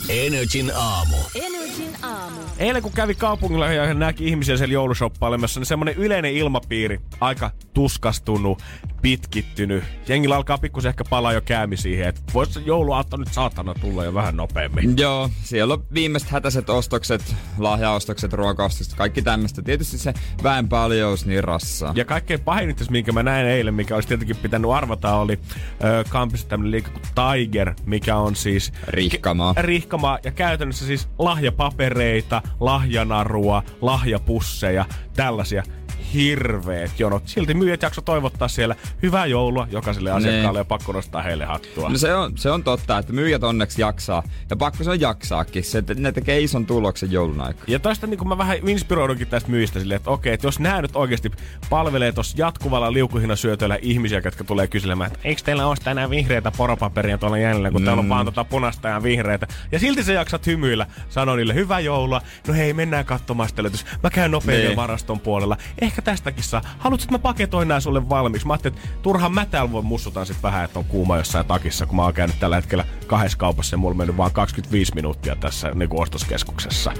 Energin aamu. Energin aamu. Eilen kun kävi kaupungilla ja näki ihmisiä siellä joulushopailemassa, niin semmonen yleinen ilmapiiri, aika tuskastunut, pitkittynyt. Jengillä alkaa pikkusen ehkä palaa jo käymi siihen, että vois se jouluaatto nyt saatana tulla jo vähän nopeammin. Joo, siellä on viimeiset hätäiset ostokset, lahjaostokset, ruokaostokset, kaikki tämmöistä. Tietysti se väenpaljous niin rassaa. Ja kaikkein pahin minkä mä näin eilen, mikä olisi tietenkin pitänyt arvata, oli ö, kampissa tämmönen liike kuin Tiger, mikä on siis... Rihkamaa. Ke- rihkamaa. Ja käytännössä siis lahjapapereita, lahjanarua, lahjapusseja, tällaisia hirveet jonot. Silti myyjät jakso toivottaa siellä hyvää joulua jokaiselle asiakkaalle ja pakko nostaa heille hattua. No se on, se on totta, että myyjät onneksi jaksaa. Ja pakko se on jaksaakin. Se, että ne tekee ison tuloksen joulun aikaa. Ja tästä niin mä vähän inspiroidunkin tästä myyjistä silleen, että okei, että jos nämä nyt oikeasti palvelee tuossa jatkuvalla liukuhinnasyötöllä ihmisiä, jotka tulee kyselemään, että eikö teillä ole enää vihreitä poropaperia tuolla jäljellä, kun mm. täällä on vaan tota punaista ja vihreitä. Ja silti sä jaksat hymyillä, sano niille hyvää joulua, no hei mennään katsomaan sitä löytys. Mä käyn nopeasti Niin. varaston puolella. Ehkä tästäkin saa. Haluatko, että mä paketoin nää sulle valmiiksi? Mä ajattelin, että turhaan mä täällä voi mussutaan sit vähän, että on kuuma jossain takissa, kun mä oon käynyt tällä hetkellä kahdessa kaupassa ja mulla on mennyt vaan 25 minuuttia tässä niin kuin ostoskeskuksessa.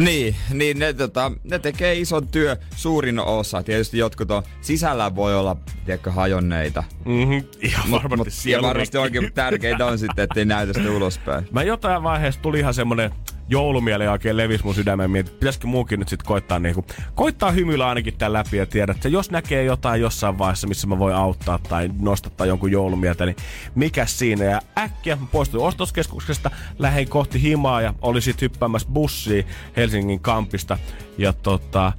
Niin, niin ne, tota, ne tekee ison työ, suurin osa. Tietysti jotkut on, sisällä voi olla, tiedätkö, hajonneita. Mm-hmm, ihan Mut, varmasti mut, ja siellä varmasti oikein tärkeintä on sitten, ettei näytä sitä ulospäin. Mä jotain vaiheessa tuli ihan semmonen joulumieli oikein levis mun sydämeen. Mietin, pitäisikö muukin nyt sit koittaa niinku, koittaa hymyillä ainakin tän läpi ja tiedät, että jos näkee jotain jossain vaiheessa, missä mä voin auttaa tai nostattaa jonkun joulumieltä, niin mikä siinä? Ja äkkiä mä poistuin ostoskeskuksesta, lähdin kohti himaa ja olin sit hyppäämässä bussiin Helsingin kampista. Ja tota,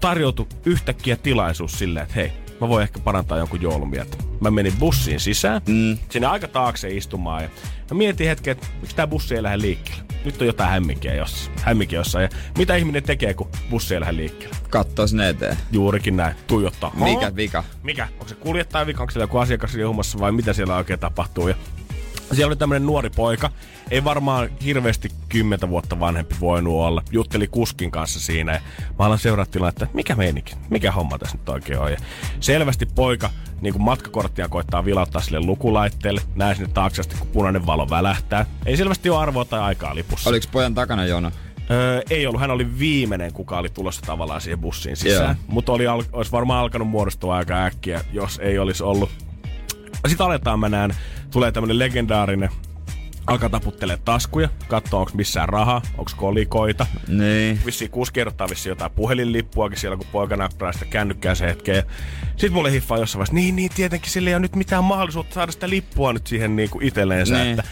tarjoutui yhtäkkiä tilaisuus silleen, että hei, mä voin ehkä parantaa jonkun joulumieltä. Mä menin bussiin sisään, mm. sinne aika taakse istumaan ja mä mietin hetken, että miksi tää bussi ei lähde liikkeelle. Nyt on jotain hämminkiä jossain. Hämminkiä jossain. Ja mitä ihminen tekee, kun bussi ei lähde liikkeelle? Kattoo sinne eteen. Juurikin näin. Tuijottaa. Mikä vika? Mikä? Onko se kuljettaja vika? Onko siellä joku asiakas vai mitä siellä oikein tapahtuu? Ja siellä oli tämmönen nuori poika. Ei varmaan hirveästi kymmentä vuotta vanhempi voinut olla. Jutteli kuskin kanssa siinä ja mä alan seuraa tilannetta, että mikä meininki, mikä homma tässä nyt oikein on. Ja selvästi poika niin kuin matkakorttia koittaa vilauttaa sille lukulaitteelle. Näe sinne taakse asti, kun punainen valo välähtää. Ei selvästi ole arvoa tai aikaa lipussa. Oliko pojan takana jono? Öö, ei ollut. Hän oli viimeinen, kuka oli tulossa tavallaan siihen bussiin sisään. Joo. Mutta oli, olisi varmaan alkanut muodostua aika äkkiä, jos ei olisi ollut. Sitten aletaan mä näen, tulee tämmönen legendaarinen alkaa taputtelee taskuja, katsoo onko missään rahaa, onko kolikoita. Niin. Vissiin kuski ehdottaa vissiin jotain puhelinlippuakin siellä, kun poika näppää sitä kännykkää se hetken. Sitten mulle hiffaa jossain vaiheessa, niin, niin, tietenkin sillä ei ole nyt mitään mahdollisuutta saada sitä lippua nyt siihen niin kuin itselleensä. Niin. Että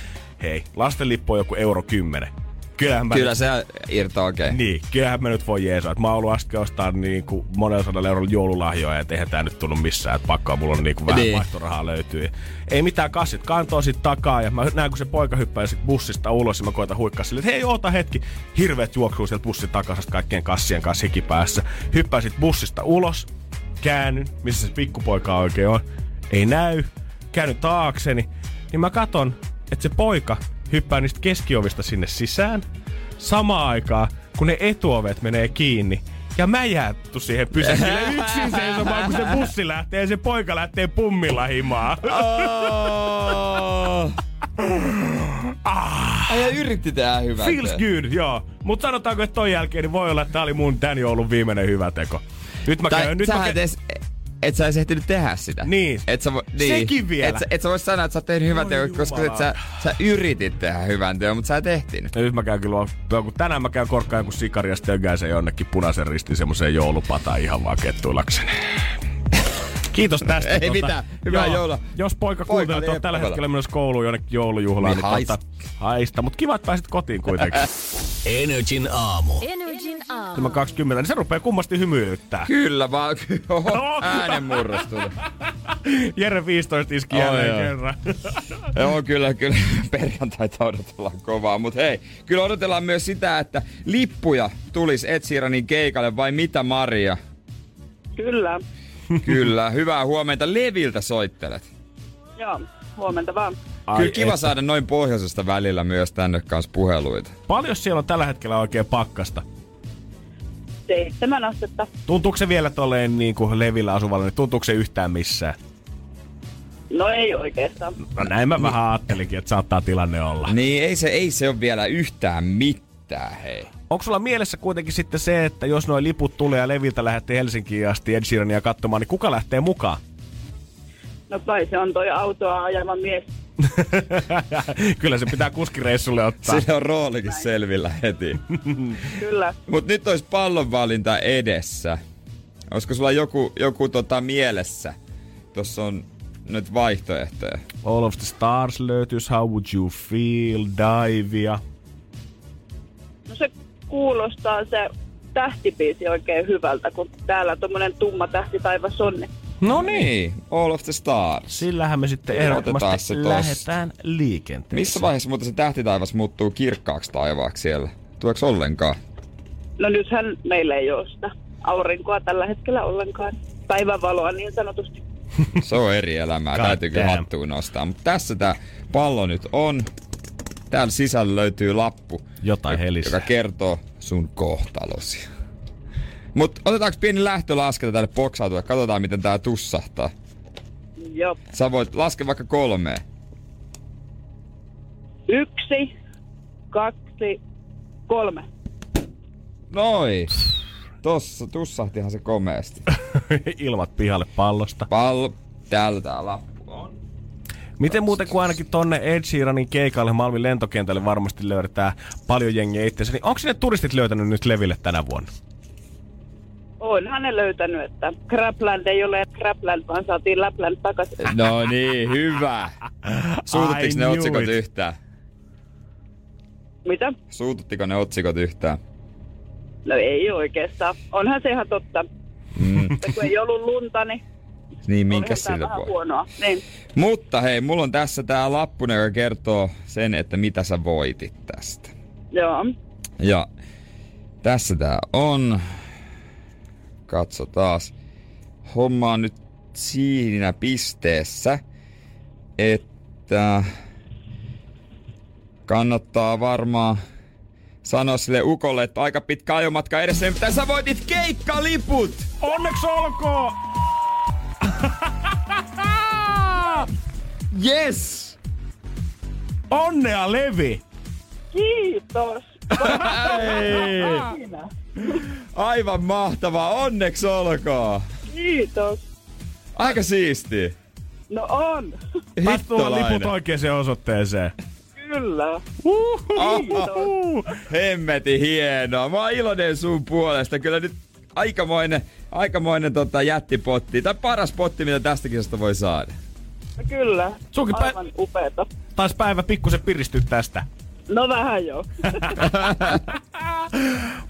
hei, lastenlippu on joku euro kymmenen. Kyllähän mä Kyllä se irtoaa oikein. Okay. Niin, kyllähän mä nyt voi jeesaa. Mä oon ollut äsken ostaa niin kuin monella sadalla eurolla joululahjoja, ja eihän tää nyt tullut missään, että pakkaa mulla on niin kuin vähän Niin. vaihtorahaa löytyy. Ei mitään kassit kantoo sit takaa, ja mä näen kun se poika hyppää sit bussista ulos, ja mä koitan huikkaa sille, että hei, oota hetki. Hirveet juoksuu sieltä bussin takaisin kaikkien kassien kanssa hikipäässä. Hyppää sit bussista ulos, käännyn, missä se pikkupoika oikein on. Ei näy, käännyn taakseni, niin mä katon, että se poika hyppää niistä keskiovista sinne sisään. Samaan aikaan, kun ne etuovet menee kiinni. Ja mä jäättu siihen pysäkille yksin seisomaan, kun se bussi lähtee ja se poika lähtee pummilla himaa. Oh. Ah, Ai yritti tehdä hyvää. feels good, joo. Mutta sanotaanko, että ton jälkeen niin voi olla, että tää oli mun tän joulun viimeinen hyvä teko. Nyt mä Tai käyn, nyt sä mä käyn, edes, et sä edes ehtinyt tehdä sitä. Niin. Et sä vo, niin. Sekin vielä. Et, sä- et sä voi sanoa, että sä oot tehnyt hyvän teon, koska et sä, sä yritit tehdä hyvän teon, mutta sä et ehtinyt. Ja nyt mä käyn kyllä, kun tänään mä käyn korkkaan joku sikari ja sen jonnekin punaisen ristin semmoiseen joulupataan ihan vaan kettuillakseni. Kiitos tästä. Ei mitään. Hyvää joulua. Jos poika kuuntelee, että on tällä hetkellä menossa kouluun jonnekin joulujuhlaan, Niin niin, haista. tota, haista. Mutta kiva, että pääsit kotiin kuitenkin. Energin aamu. Energin aamu. Tämä 20, niin se rupeaa kummasti hymyilyttää. Kyllä vaan, oho, äänenmurros tuli. Jere 15 iski Oi, jälleen joo. kerran. Joo, kyllä, kyllä. Perjantaita odotellaan kovaa. Mutta hei, kyllä odotellaan myös sitä, että lippuja tulisi Ed Sheeranin keikalle vai mitä Maria? Kyllä. Kyllä, hyvää huomenta. Leviltä soittelet. Joo, huomenta vaan. Ai kyllä kiva että. saada noin pohjoisesta välillä myös tänne kanssa puheluita. Paljon siellä on tällä hetkellä oikein pakkasta? Seitsemän astetta. Tuntuuko se vielä tolleen niin kuin levillä asuvalle, niin tuntuuko se yhtään missään? No ei oikeastaan. No näin mä vähän ajattelinkin, että saattaa tilanne olla. Niin ei se, ei se ole vielä yhtään mitään, hei. Onko sulla mielessä kuitenkin sitten se, että jos nuo liput tulee ja Leviltä lähtee Helsinkiin asti Ed Sheerania katsomaan, niin kuka lähtee mukaan? No kai se on toi autoa ajava mies. Kyllä se pitää kuskireissulle ottaa. Sillä on roolikin selvillä heti. Kyllä. Mut nyt olisi pallonvalinta edessä. Olisiko sulla joku, joku tota mielessä? Tuossa on nyt vaihtoehtoja. All of the Stars löytyisi, How Would You Feel, Divea. Se kuulostaa se tähtipiisi oikein hyvältä, kun täällä tommonen tumma tähti taivas on. No Niin, All of the Stars. Sillähän me sitten Otetaan ehdottomasti lähdetään liikenteeseen. Missä vaiheessa muuten se tähtitaivas muuttuu kirkkaaksi taivaaksi siellä? Tuleeko ollenkaan? No nythän meillä ei ole sitä aurinkoa tällä hetkellä ollenkaan. Päivänvaloa niin sanotusti. Se on eri elämää, God täytyy kyllä damn. hattuun nostaa. Mutta tässä tämä pallo nyt on. Täällä sisällä löytyy lappu, Jotain helisee. joka kertoo sun kohtalosi. Mutta otetaanko pieni lähtölaskenta tälle boksautua? Katsotaan, miten tää tussahtaa. Joo. Sä voit laskea vaikka kolmeen. Yksi, kaksi, kolme. Noi. Tossa tussahtihan se komeasti. Ilmat pihalle pallosta. Pallo. Täällä tää lappu. Miten muuten kuin ainakin tonne Ed Sheeranin keikalle Malmin lentokentälle varmasti löydetään paljon jengiä itsensä, niin onko sinne turistit löytänyt nyt Leville tänä vuonna? Onhan ne löytänyt, että Crapland ei ole Crapland, vaan saatiin Lapland takaisin. No niin, hyvä. Suututtiks I ne otsikot it. yhtään? Mitä? Suututtiko ne otsikot yhtään? No ei oikeastaan. Onhan se ihan totta. Mm. Että kun ei ollut lunta, niin Niin, minkä sillä voi? huonoa. Niin. Mutta hei, mulla on tässä tää lappu, joka kertoo sen, että mitä sä voitit tästä. Joo. Ja tässä tää on. Katso taas. Homma on nyt siinä pisteessä, että kannattaa varmaan sanoa sille ukolle, että aika pitkä ajomatka edessä, mutta sä voitit keikkaliput! Onneksi olkoon! Yes! Onnea Levi! Kiitos. Aivan mahtavaa, onneksi olkoon! Kiitos. Aika siisti. No on. Tulla liput Hittolainen. oikeaan osoitteeseen. Kyllä. Uhuhu. Hemmeti hienoa. Mä oon iloinen sun puolesta. Kyllä nyt aikamoinen, aikamoinen tota jättipotti. Tai paras potti, mitä tästä kisasta voi saada. No kyllä. Sunkin pä- Aivan upeeta. Taisi päivä pikkusen piristyä tästä. No vähän joo.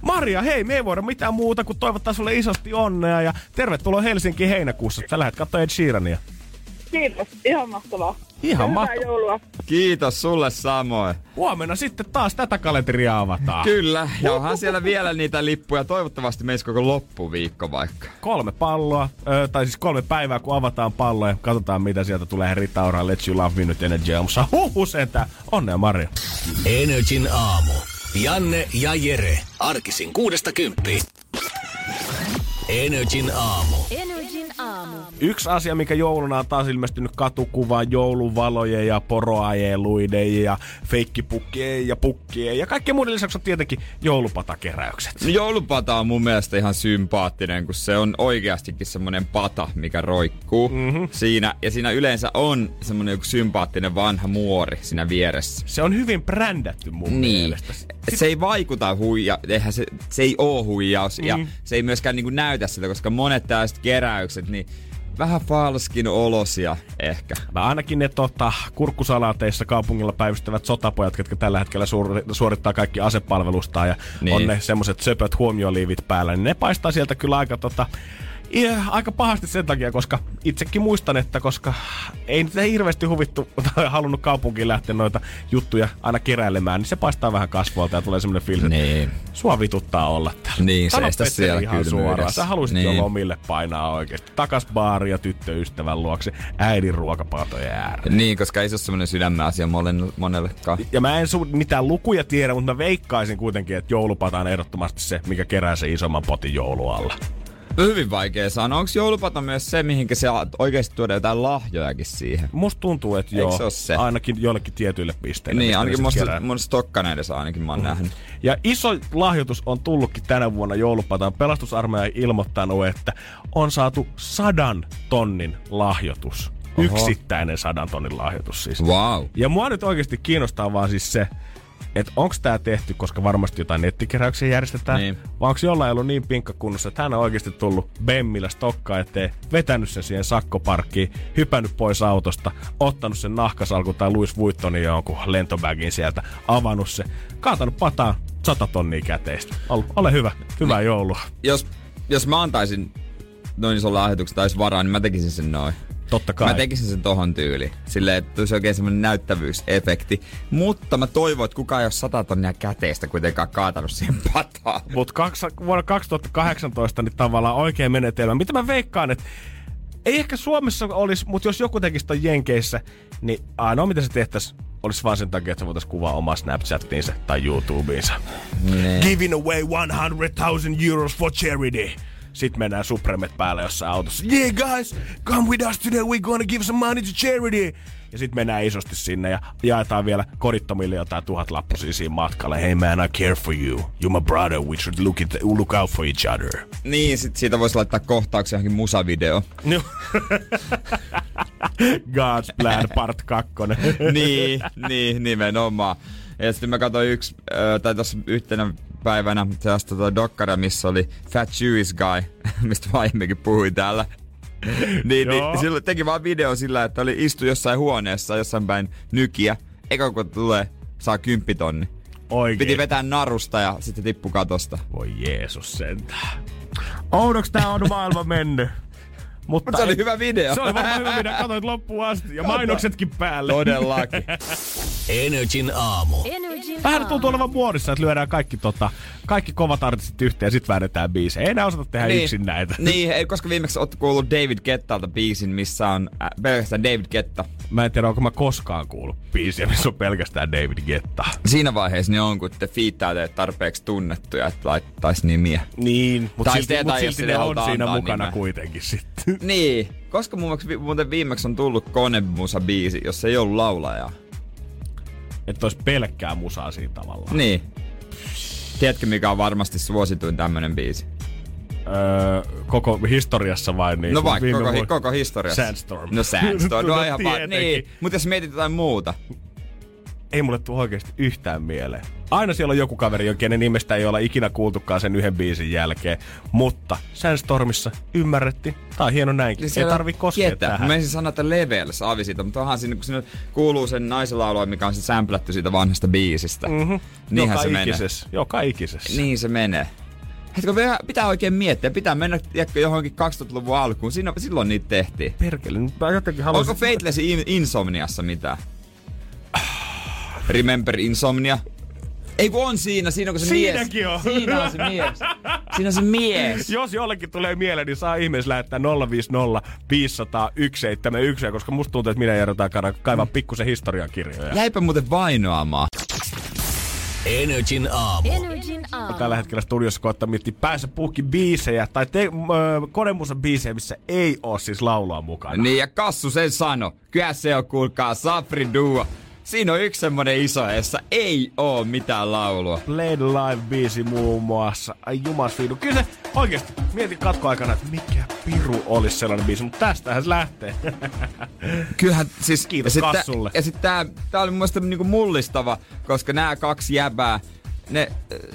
Maria, hei, me ei voida mitään muuta kuin toivottaa sulle isosti onnea ja tervetuloa Helsinkiin heinäkuussa. Sä lähdet katsoa Ed Sheerania. Kiitos. Ihan mahtavaa. Ihan Hyvää mahtavaa. joulua. Kiitos sulle samoin. Huomenna sitten taas tätä kalenteria avataan. Kyllä, ja onhan siellä vielä niitä lippuja. Toivottavasti meisi koko loppuviikko vaikka. kolme palloa, ö, tai siis kolme päivää, kun avataan palloja. Katsotaan, mitä sieltä tulee. Rita Ora, Let's You Love Me nyt Energy aamussa. Huhu sentään. Onnea, Maria. Energin aamu. Janne ja Jere. Arkisin kuudesta kymppiin. Energin aamu. Yksi asia, mikä jouluna on taas ilmestynyt katukuvaan, jouluvalojen ja poroajeluiden ja feikkipukkien ja pukkien ja kaikkien muiden lisäksi on tietenkin joulupatakeräykset. No joulupata on mun mielestä ihan sympaattinen, kun se on oikeastikin semmonen pata, mikä roikkuu mm-hmm. siinä. Ja siinä yleensä on semmonen joku sympaattinen vanha muori siinä vieressä. Se on hyvin brändätty mun Niin. mielestä. Se ei vaikuta huija, eihän se, se ei oo huijaus mm. ja Mm. se ei myöskään niinku näytä siltä, koska monet tällaiset keräykset, niin vähän falskin olosia ehkä. No ainakin ne tota, kurkkusalaateissa kaupungilla päivystävät sotapojat, jotka tällä hetkellä suori- suorittaa kaikki asepalvelusta ja niin. On ne semmoset söpöt huomioliivit päällä, niin ne paistaa sieltä kyllä aika tota, aika pahasti sen takia, koska itsekin muistan, että koska ei niitä hirveästi huvittu tai halunnut kaupunkiin lähteä noita juttuja aina keräilemään, niin se paistaa vähän kasvoilta ja tulee semmoinen fiilis, että Niin. sua vituttaa olla täällä. Niin, Sano seistä siellä ihan suoraan. Sä halusit Niin. jo lomille painaa oikeesti. Takas baari ja tyttöystävän luokse äidin ruokapatojen ääreen. Niin, koska ei se ole semmoinen sydämen asia monelle, monellekaan. Ja mä en su- mitään lukuja tiedä, mutta mä veikkaisin kuitenkin, että joulupata on ehdottomasti se, mikä kerää se isomman potin joulualla. No hyvin vaikea sanoa. Onko joulupata myös se, mihinkä se oikeasti tuoda jotain lahjojakin siihen? Musta tuntuu, että joo, se se? ainakin joillekin tietyille pisteille. Niin, ainakin musta, kerää. mun Stokkaneidessa ainakin mä oon mm. nähnyt. Ja iso lahjoitus on tullutkin tänä vuonna joulupataan. Pelastusarmeija ilmoittanut, että on saatu sadan tonnin lahjoitus. Oho. Yksittäinen sadan tonnin lahjoitus siis. Wow. Ja mua nyt oikeasti kiinnostaa vaan siis se, että onko tämä tehty, koska varmasti jotain nettikeräyksiä järjestetään, Niin. vai onko jollain ollut niin pinkka kunnossa, että hän on oikeasti tullut Bemmillä stokkaa eteen, vetänyt sen siihen sakkoparkkiin, hypännyt pois autosta, ottanut sen nahkasalkun tai Louis Vuittonin jonkun lentobagin sieltä, avannut se, kaatanut pataan 100 tonnia käteistä. Ole, ole hyvä, hyvää joulua. Jos, jos mä antaisin noin ison lahjoituksen tai varaa, niin mä tekisin sen noin. Totta kai. Mä tekisin sen tohon tyyliin. Silleen, että tulisi oikein semmonen näyttävyysefekti. Mutta mä toivon, että kukaan ei ole sata tonnia käteistä kuitenkaan kaatanut siihen pataan. Mutta vuonna 2018 niin tavallaan oikein menetelmä. Mitä mä veikkaan, että ei ehkä Suomessa olisi, mutta jos joku tekisi ton Jenkeissä, niin ainoa mitä se tehtäisiin, olisi vaan sen takia, että se voitaisiin kuvaa omaa Snapchattiinsa tai YouTubeensa. Nee. Giving away 100,000 euros for charity. Sitten mennään Supremet päällä jossain autossa. Yeah guys, come with us today, we're gonna give some money to charity. Ja sitten mennään isosti sinne ja jaetaan vielä kodittomille jotain tuhat lappusia siinä matkalla. Hey man, I care for you. You're my brother, we should look, it, look out for each other. Niin, sit siitä voisi laittaa kohtauksia johonkin musavideo. No. God's Plan Part 2. niin, niin, nimenomaan. Ja sitten mä katsoin yksi, äh, tai tuossa yhtenä päivänä sellaista tota dokkaria, missä oli Fat Jewish Guy, mistä mä aiemminkin puhuin täällä. niin, Joo. niin silloin teki vaan video sillä, että oli istu jossain huoneessa, jossain päin nykiä. Eka kun tulee, saa kymppitonni. Oikein. Piti vetää narusta ja sitten tippu katosta. Voi Jeesus sentään. Oudoks tää on maailma mennyt? Mutta Mutta se oli hyvä video. Se oli varmaan hyvä video, katsoit loppuun asti. Ja mainoksetkin päälle. Todellakin. Energin aamu. Energin Vähän aamu. tuntuu olevan muodissa, että lyödään kaikki, tota, kaikki kovat artistit yhteen ja sit väännetään biisejä. Ei enää osata tehdä niin. yksin näitä. Niin, ei, koska viimeksi oot kuullut David Kettalta biisin, missä on äh, pelkästään David Ketta. Mä en tiedä, onko mä koskaan kuullut biisiä, missä on pelkästään David Guetta. Siinä vaiheessa niin on, kun te fiittaa teet tarpeeksi tunnettuja, että laittais nimiä. Niin, mutta Tai silti, mut silti ne on siinä mukana nimeä. kuitenkin sitten. Niin, koska muuten viimeksi on tullut konemusa biisi, jossa ei ollut laulajaa. Että olisi pelkkää musaa siinä tavallaan. Niin. Tiedätkö mikä on varmasti suosituin tämmönen biisi? Öö, koko historiassa vai niin? No vaikka koko, vuonna? koko historiassa. Sandstorm. No Sandstorm, no, No ihan vaan. Niin, mutta jos mietit jotain muuta. Ei mulle tule oikeasti yhtään mieleen. Aina siellä on joku kaveri, kenen nimestä ei olla ikinä kuultukaan sen yhden biisin jälkeen. Mutta Sandstormissa ymmärrettiin. Tää on hieno näinkin. Niin ei tarvi koskea ketä. tähän. Mä menisin sanoa, että Levels avi siitä, mutta onhan siinä, kun siinä kuuluu sen naisen laulua, mikä on se sämplätty siitä vanhasta biisistä. Mm-hmm. Niinhän joka se menee. ikisessä. Joka ikisessä. Niin se menee. Hetkö, pitää- pitää oikein miettiä. Pitää mennä johonkin 2000-luvun alkuun. Siinä, silloin niitä tehtiin. Perkele, nyt mä jotenkin haluaisin... Onko Fateless in- Insomniassa mitään? Remember Insomnia? Ei kun on siinä, siinä on se Siinäkin mies. on. Siinä on se mies. Siinä on se mies. Jos jollekin tulee mieleen, niin saa ihmeessä lähettää 050 500 171, koska musta tuntuu, että minä järjetään kaivaa pikkusen historiankirjoja. Jäipä muuten vainoamaan. Energin aamu. Energin aamu. Tällä hetkellä studiossa koettaa miettiä päässä puhki biisejä tai te, äh, konemusan biisejä, missä ei oo siis laulua mukana. Niin ja Kassu sen sano. Kyllä se on kuulkaa Safri Duo. Siinä on yksi semmonen iso, jossa ei oo mitään laulua. Play the Live biisi muun muassa. Ai jumas viidu. Kyllä se oikeesti mietin katkoaikana, että mikä piru olisi sellainen biisi, mutta tästähän se lähtee. Kyllähän siis... Kiitos ja sit Kassulle. Tää, ja sitten tää, tää oli mun mielestä niinku mullistava, koska nämä kaksi jäbää, ne,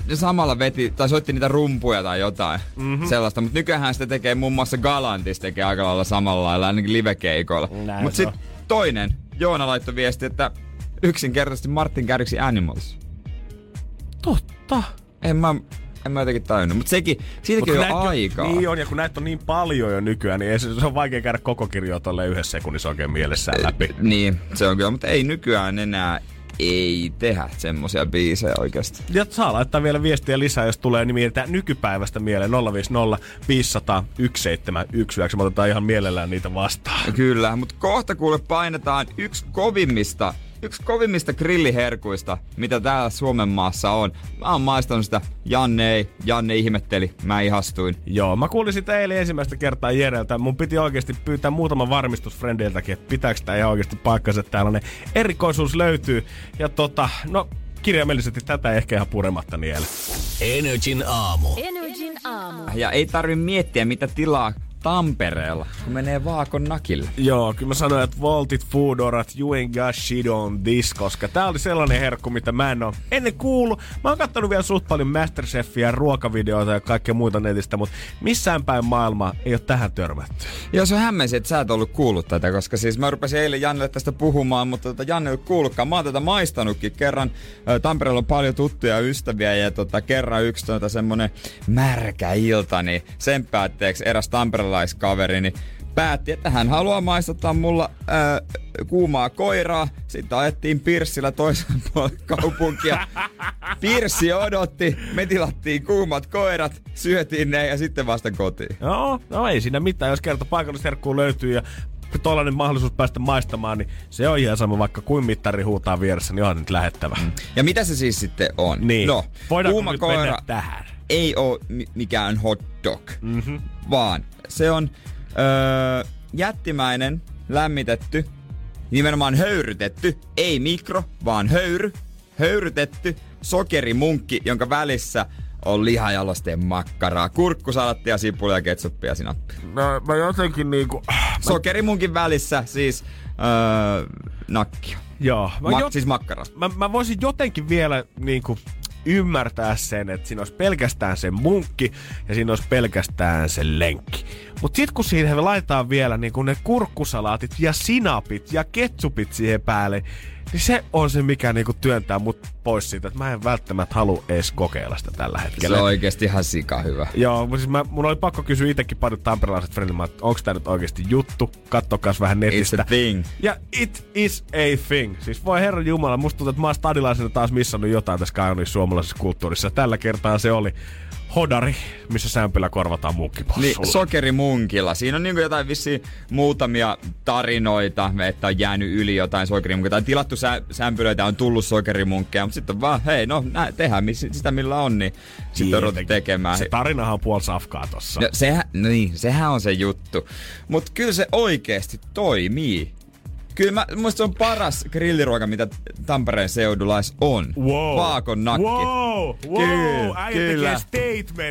ne samalla veti, tai soitti niitä rumpuja tai jotain mm-hmm. sellaista, mutta nykyään sitä tekee muun muassa Galantis tekee aika lailla samalla lailla, ainakin livekeikoilla. Mutta sitten toinen, Joona laittoi viesti, että yksinkertaisesti Martin Kärksi Animals. Totta. En mä, en mä jotenkin tajunnut, mutta sekin, siitäkin kun on jo aikaa. Niin on, ja kun näitä on niin paljon jo nykyään, niin ei se, se on vaikea käydä koko kirjoa tolle yhdessä sekunnissa oikein mielessään läpi. Niin, se on kyllä, mutta ei nykyään enää ei tehdä semmosia biisejä oikeasti. Ja saa laittaa vielä viestiä lisää, jos tulee nimittäin nykypäivästä mieleen 050 500 1719. Me otetaan ihan mielellään niitä vastaan. Kyllä, mutta kohta kuule painetaan yksi kovimmista, yksi kovimmista grilliherkuista, mitä täällä Suomen maassa on. Mä oon maistanut sitä, Janne ei, Janne ihmetteli, mä ihastuin. Joo, mä kuulin sitä eilen ensimmäistä kertaa Jereltä. Mun piti oikeasti pyytää muutama varmistus frendeiltäkin, että pitääkö tää ihan oikeasti paikkansa, että tällainen erikoisuus löytyy. Ja tota, no kirjaimellisesti tätä ei ehkä ihan purematta niele. Energin aamu. Energin aamu. Ja ei tarvi miettiä, mitä tilaa Tampereella, kun menee Vaakon nakille. Joo, kyllä mä sanoin, että Voltit Foodorat, you ain't got shit on this, koska tää oli sellainen herkku, mitä mä en oo ennen kuullut. Mä oon kattonut vielä suht paljon Masterchefia, ruokavideoita ja kaikkea muuta netistä, mutta missään päin maailmaa ei ole tähän törmätty. Joo, se on hämmensi, että sä et ollut kuullut tätä, koska siis mä rupesin eilen Jannelle tästä puhumaan, mutta tota Janne ei kuullutkaan. Mä oon tätä maistanutkin kerran. Tampereella on paljon tuttuja ystäviä ja tota, kerran yksi tota, semmonen märkä ilta, niin sen päätteeksi eräs tamperelaiskaveri, niin päätti, että hän haluaa maistuttaa mulla ää, kuumaa koiraa. Sitten ajettiin Pirssillä toisen puolen kaupunkia. Pirssi odotti, me tilattiin kuumat koirat, syötiin ne ja sitten vasta kotiin. Joo, no ei siinä mitään, jos kerta paikallista herkkuu löytyy ja tollainen mahdollisuus päästä maistamaan, niin se on ihan sama, vaikka kuin mittari huutaa vieressä, niin onhan nyt lähettävä. Mm. Ja mitä se siis sitten on? Niin, No, voidaanko kuuma nyt koira mennä tähän? Ei ole mi- mikään hot dog, mm-hmm. vaan se on öö, jättimäinen, lämmitetty, nimenomaan höyrytetty, ei mikro, vaan höyry, höyrytetty sokerimunkki, jonka välissä on lihajalosteen makkaraa, kurkkusalattia, sipulia, ketsuppia, sinappia. No, mä jotenkin niinku... Sokerimunkin välissä siis öö, nakkia. Joo, mä, Ma- jo, Siis makkaras. mä, mä voisin jotenkin vielä niinku ymmärtää sen, että siinä olisi pelkästään se munkki ja siinä olisi pelkästään se lenkki. Mutta sitten kun siihen laitetaan vielä niinku ne kurkkusalaatit ja sinapit ja ketsupit siihen päälle, niin se on se, mikä niinku työntää mut pois siitä, että mä en välttämättä halua edes kokeilla sitä tällä Se hetkellä. on oikeesti ihan sika hyvä. Joo, mutta siis mä, mun oli pakko kysyä itsekin paljon tamperelaiset frendit, että onko tämä nyt oikeasti juttu, kattokas vähän netistä. It's a thing. Ja it is a thing. Siis voi herran jumala, musta tuntuu, että mä oon stadilaisena taas missannut jotain tässä kaunissa suomalaisessa kulttuurissa. Tällä kertaa se oli hodari, missä sämpylä korvataan munkkipossulla. Niin, sokerimunkilla. Siinä on niinku jotain vissiin muutamia tarinoita, että on jäänyt yli jotain sokerimunkkia. Tai tilattu sä, sämpylöitä, on tullut sokerimunkkeja, mutta sitten on vaan, hei, no nää, tehdään miss- sitä millä on, niin sitten on ruvettu tekemään. Se tarinahan on puoli safkaa tossa. No, sehän, niin, sehän on se juttu. Mutta kyllä se oikeasti toimii. Kyllä mä, musta se on paras grilliruoka, mitä Tampereen seudulla edes on. Wow. Vaakon nakki. Wow, wow, Kyllä, äijä kyllä.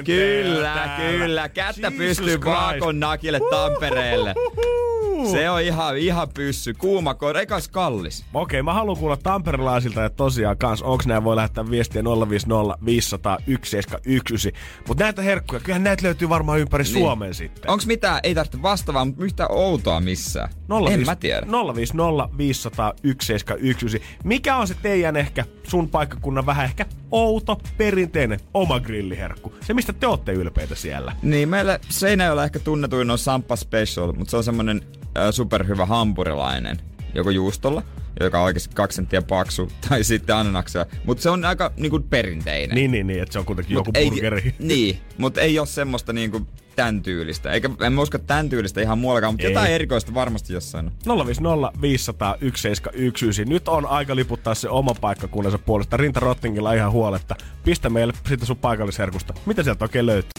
Kyllä, täällä. kyllä. Kättä Jesus pystyy Christ. Vaakon nakille Tampereelle. Uhuhu. Se on ihan, ihan pyssy. Kuuma koira, eikä kallis. Okei, mä haluan kuulla tamperelaisilta, että tosiaan kans, onks näin voi lähettää viestiä 050 500 179. Mutta näitä herkkuja, kyllähän näitä löytyy varmaan ympäri niin. Suomen sitten. Onks mitään, ei tarvitse vastaavaa, mutta yhtään outoa missään? en mä tiedä. 050 500 179. Mikä on se teidän ehkä sun paikkakunnan vähän ehkä outo, perinteinen oma grilliherkku? Se, mistä te olette ylpeitä siellä. Niin, meillä Seinäjoella ehkä tunnetuin on Sampa Special, mutta se on semmonen superhyvä hampurilainen, joko juustolla, joka on oikeasti kaksi senttiä paksu, tai sitten ananaksella. Mutta se on aika niinku perinteinen. Niin, niin, niin, että se on kuitenkin Mut joku ei, burgeri. Niin, mutta ei ole semmoista niinku tämän tyylistä. Eikä en mä usko tämän tyylistä ihan muuallakaan, mutta Ei. jotain erikoista varmasti jossain on. 050 500 179. Nyt on aika liputtaa se oma paikkakunnansa puolesta. Rinta Rottingilla ihan huoletta. Pistä meille siitä sun paikallisherkusta. Mitä sieltä oikein löytyy?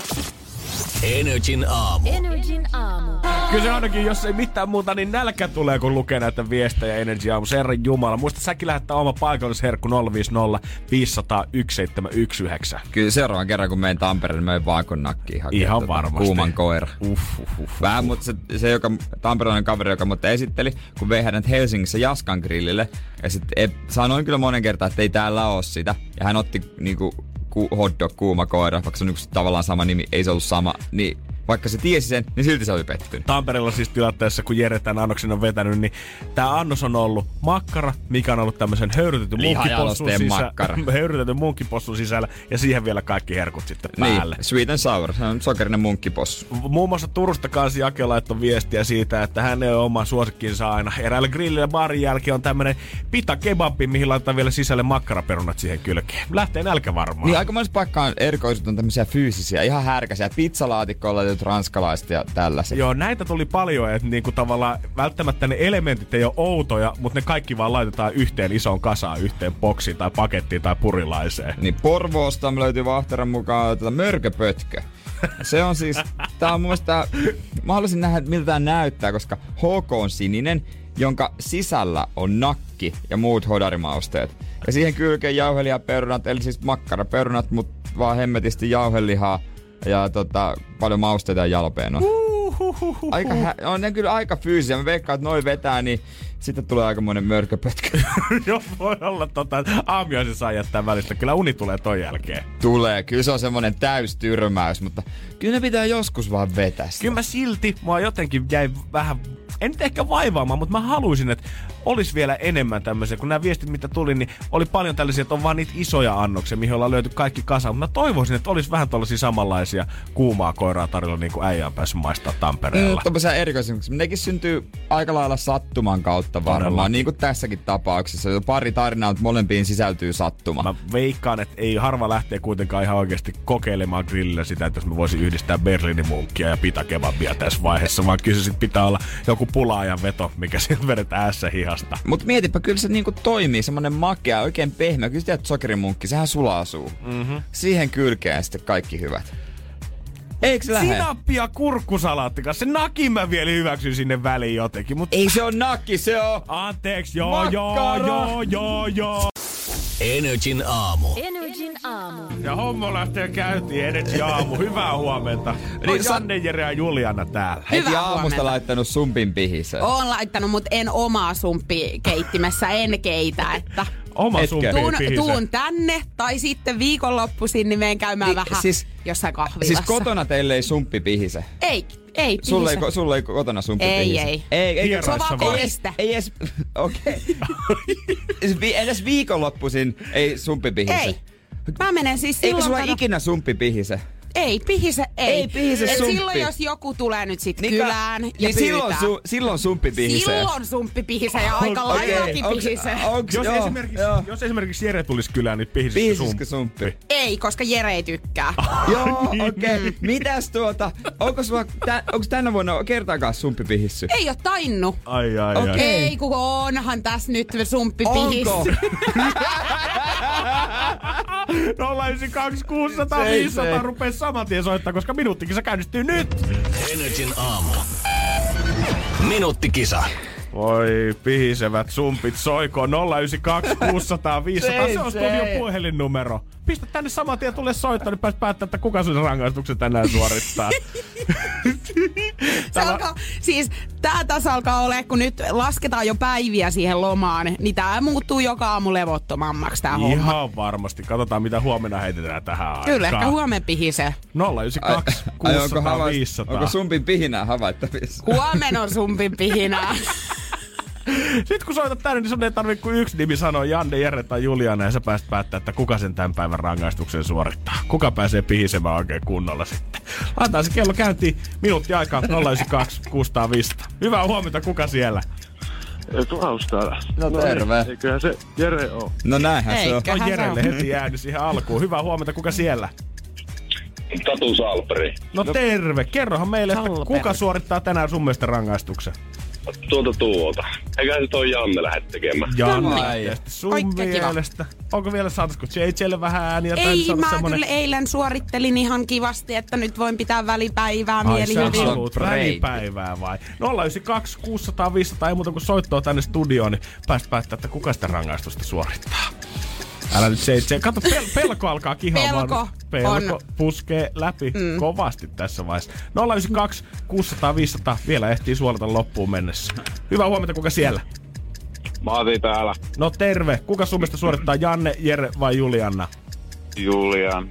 Energin aamu. Energin aamu. Kyllä se ainakin, jos ei mitään muuta, niin nälkä tulee, kun lukee näitä viestejä Energy Aamu. Herran Jumala. Muista säkin lähettää oma paikallisherkku 050 500 1719. Kyllä seuraavan kerran, kun menen Tampereelle, menen vaakon nakkiin hakemaan Ihan tota varmasti. kuuman koira. Uff, uff, uff. Vähän, mutta se, se joka, tamperelainen kaveri, joka mut esitteli, kun vei hänet Helsingissä Jaskan grillille. Ja sitten sanoin kyllä monen kertaan, että ei täällä ole sitä. Ja hän otti niinku ku, hot dog kuuma koira, vaikka se on yksi tavallaan sama nimi, ei se ollut sama. Niin vaikka se tiesi sen, niin silti se oli pettynyt. Tampereella siis tilanteessa, kun Jere tämän annoksen on vetänyt, niin tämä annos on ollut makkara, mikä on ollut tämmöisen höyrytetyn munkkipossun Lihajalosteen sisällä. höyrytetyn munkkipossun sisällä ja siihen vielä kaikki herkut sitten päälle. Niin, sweet and sour. Se on sokerinen munkkipossu. Muun muassa Turusta kanssa Jake laittoi viestiä siitä, että hän ei ole oma suosikkinsa aina. Eräällä grillillä barin jälkeen on tämmönen pita kebabi, mihin laittaa vielä sisälle makkaraperunat siihen kylkeen. Lähtee nälkä varmaan. Niin aika monessa paikkaan erikoisut on tämmöisiä fyysisiä, ihan härkäisiä. Pizzalaatikkoilla laitetut ranskalaiset ja tällaiset. Joo, näitä tuli paljon, että niinku tavallaan välttämättä ne elementit ei ole outoja, mutta ne kaikki vaan laitetaan yhteen isoon kasaan, yhteen boksiin tai pakettiin tai purilaiseen. Niin Porvoosta löytyy Vahteran mukaan tätä mörköpötkö. Se on siis, tää on mun mielestä, mä haluaisin nähdä miltä tää näyttää, koska HK on sininen, jonka sisällä on nakki ja muut hodarimausteet. Ja siihen kylkeen jauhelijaperunat, eli siis makkaraperunat, mutta vaan hemmetisti jauhelihaa ja tota, paljon mausteita ja jalpeen on. Aika, hä- on ne kyllä aika fyysisiä. Mä veikkaan, että noin vetää, niin sitten tulee aikamoinen mörköpötkö. Joo, voi olla tota, aamiaisen saa jättää välistä. Kyllä uni tulee ton jälkeen. tulee. Kyllä se on semmonen täystyrmäys, mutta kyllä ne pitää joskus vaan vetää sitä. Kyllä mä silti, mua jotenkin jäi vähän, en nyt ehkä vaivaamaan, mutta mä haluaisin, että olisi vielä enemmän tämmöisiä. Kun nämä viestit, mitä tuli, niin oli paljon tällaisia, että on vaan niitä isoja annoksia, mihin ollaan löyty kaikki kasaan. Mutta mä toivoisin, että olisi vähän tällaisia samanlaisia kuumaa koiraa tarjolla, niin kuin äijä on päässyt maistaa Tampereella. Mm, Tuommoisia erikoisia. Nekin syntyy aika lailla sattuman kautta varmaan, Todellakin. niin kuin tässäkin tapauksessa. Pari tarinaa, mutta molempiin sisältyy sattuma. Mä veikkaan, että ei harva lähtee kuitenkaan ihan oikeasti kokeilemaan grillillä sitä, että jos mä voisin yhdistää Berliinin munkkia ja pitakebabia tässä vaiheessa, vaan kyllä se pitää olla joku pulaajan veto, mikä sieltä vedetään ässä hihasta. Mutta mietipä, kyllä se niinku toimii, semmonen makea, oikein pehmeä. Kyllä sä tiedät, sokerimunkki, sehän sulaa suu. Mm-hmm. Siihen kylkeen sitten kaikki hyvät. Eikö se lähde? Sinappi ja kurkkusalaatti kanssa. Se nakin mä vielä hyväksyn sinne väliin jotenkin, mutta Ei se on nakki, se on... Anteeksi, joo, joo, Makkara. joo, joo, joo. Energin aamu. Energin aamu. Ja homma lähtee käyntiin Energy aamu. Hyvää huomenta. Niin, sa- Janne, Jere ja Juliana täällä. Heti Hyvää aamusta huomenta. laittanut sumpin pihiseen. Oon laittanut, mutta en omaa sumppi keittimessä, en keitä, että Oma sun tuun, pihise. tuun tänne tai sitten viikonloppuisin, niin menen käymään Niin, vähän siis- jossain kahvilassa. Siis kotona teille ei sumppi pihise. Ei, ei Sulle ei, pihise. sulle ei kotona sumppi Ei, pihise. ei. Ei, ei, Se on vaan koriste. Ei edes, okei. Okay. edes viikonloppuisin ei sumppi pihise. Ei. Mä menen siis Eikö silloin... sulla kato- ikinä sumppi pihise? Ei, pihise ei. Ei pihise Et sumppi. silloin, jos joku tulee nyt sit Niin, kylään ja niin silloin, pyytää. su, silloin sumppi pihise. Silloin sumppi pihise ja aika Okei, laillakin onks- pihise. onks- Jos, joo, esimerkiksi, joo. jos esimerkiksi Jere tulisi kylään, niin pihisisikö Pihisisikö sumppi? Ei, koska Jere ei tykkää. Joo, okei. Okay. Mitäs tuota, onko sulla, tä, onko tänä vuonna kertaakaan sumppi pihissy? Ei oo tainnut. Ai, ai, Okei. ai. Ei, kun onhan tässä nyt sumppi pihis. Onko? 092 600 Se ei 500 se. Saman tien soittaa, koska minuuttikin se käynnistyy nyt. Energin aamu. Minuuttikisa. Voi pihisevät sumpit, soiko 092 600 500. Se on se. studion puhelinnumero. Pistä tänne saman tien tulee soittaa, niin pääs päättää, että kuka sun rangaistuksen tänään suorittaa. Se alkaa, siis tää taas alkaa ole, kun nyt lasketaan jo päiviä siihen lomaan, niin tää muuttuu joka aamu levottomammaksi tää homma. Ihan varmasti. Katsotaan, mitä huomenna heitetään tähän aikaan. Kyllä, ehkä huomenna pihisee. 092 Ai, onko, 600 havait, 500. onko sumpin pihinää havaittavissa? Huomenna on sumpin pihinää. Sitten kun soitat tänne, niin sun ei tarvitse kuin yksi nimi sanoa Janne, Jere tai Juliana ja sä pääset päättää, että kuka sen tämän päivän rangaistuksen suorittaa. Kuka pääsee pihisemään oikein kunnolla sitten. Laitetaan se kello käyntiin. Minuutti aikaa 092 600 500. Hyvää huomenta, kuka siellä? Klaus täällä. No terve. Eiköhän se Jere oo. No näinhän se on. No Jerelle on. heti ääni siihen alkuun. Hyvää huomenta, kuka siellä? Tatu Salperi. No terve, kerrohan meille, että Salperi. kuka suorittaa tänään sun mielestä rangaistuksen? Tuolta tuolta. Eiköhän se toi Janne lähde tekemään. Janne, sun Oikein kiva. mielestä. Onko vielä, saataisiko JJlle vähän ääniä? tai Ei, mä semmonen- kyllä eilen suorittelin ihan kivasti, että nyt voin pitää välipäivää Ai sä mielihyvin. välipäivää vai? 092 600 500 ei muuta kuin soittoa tänne studioon, niin pääst päättää, että kuka sitä rangaistusta suorittaa. Älä nyt se, se. Kato, pel, pelko alkaa kihoamaan. Pelko pelko on. puskee läpi mm. kovasti tässä vaiheessa. 092 600 500 vielä ehtii suolata loppuun mennessä. Hyvää huomenta, kuka siellä? Mati täällä. No terve. Kuka sun mielestä suorittaa, Janne, Jere vai Julianna? Julian.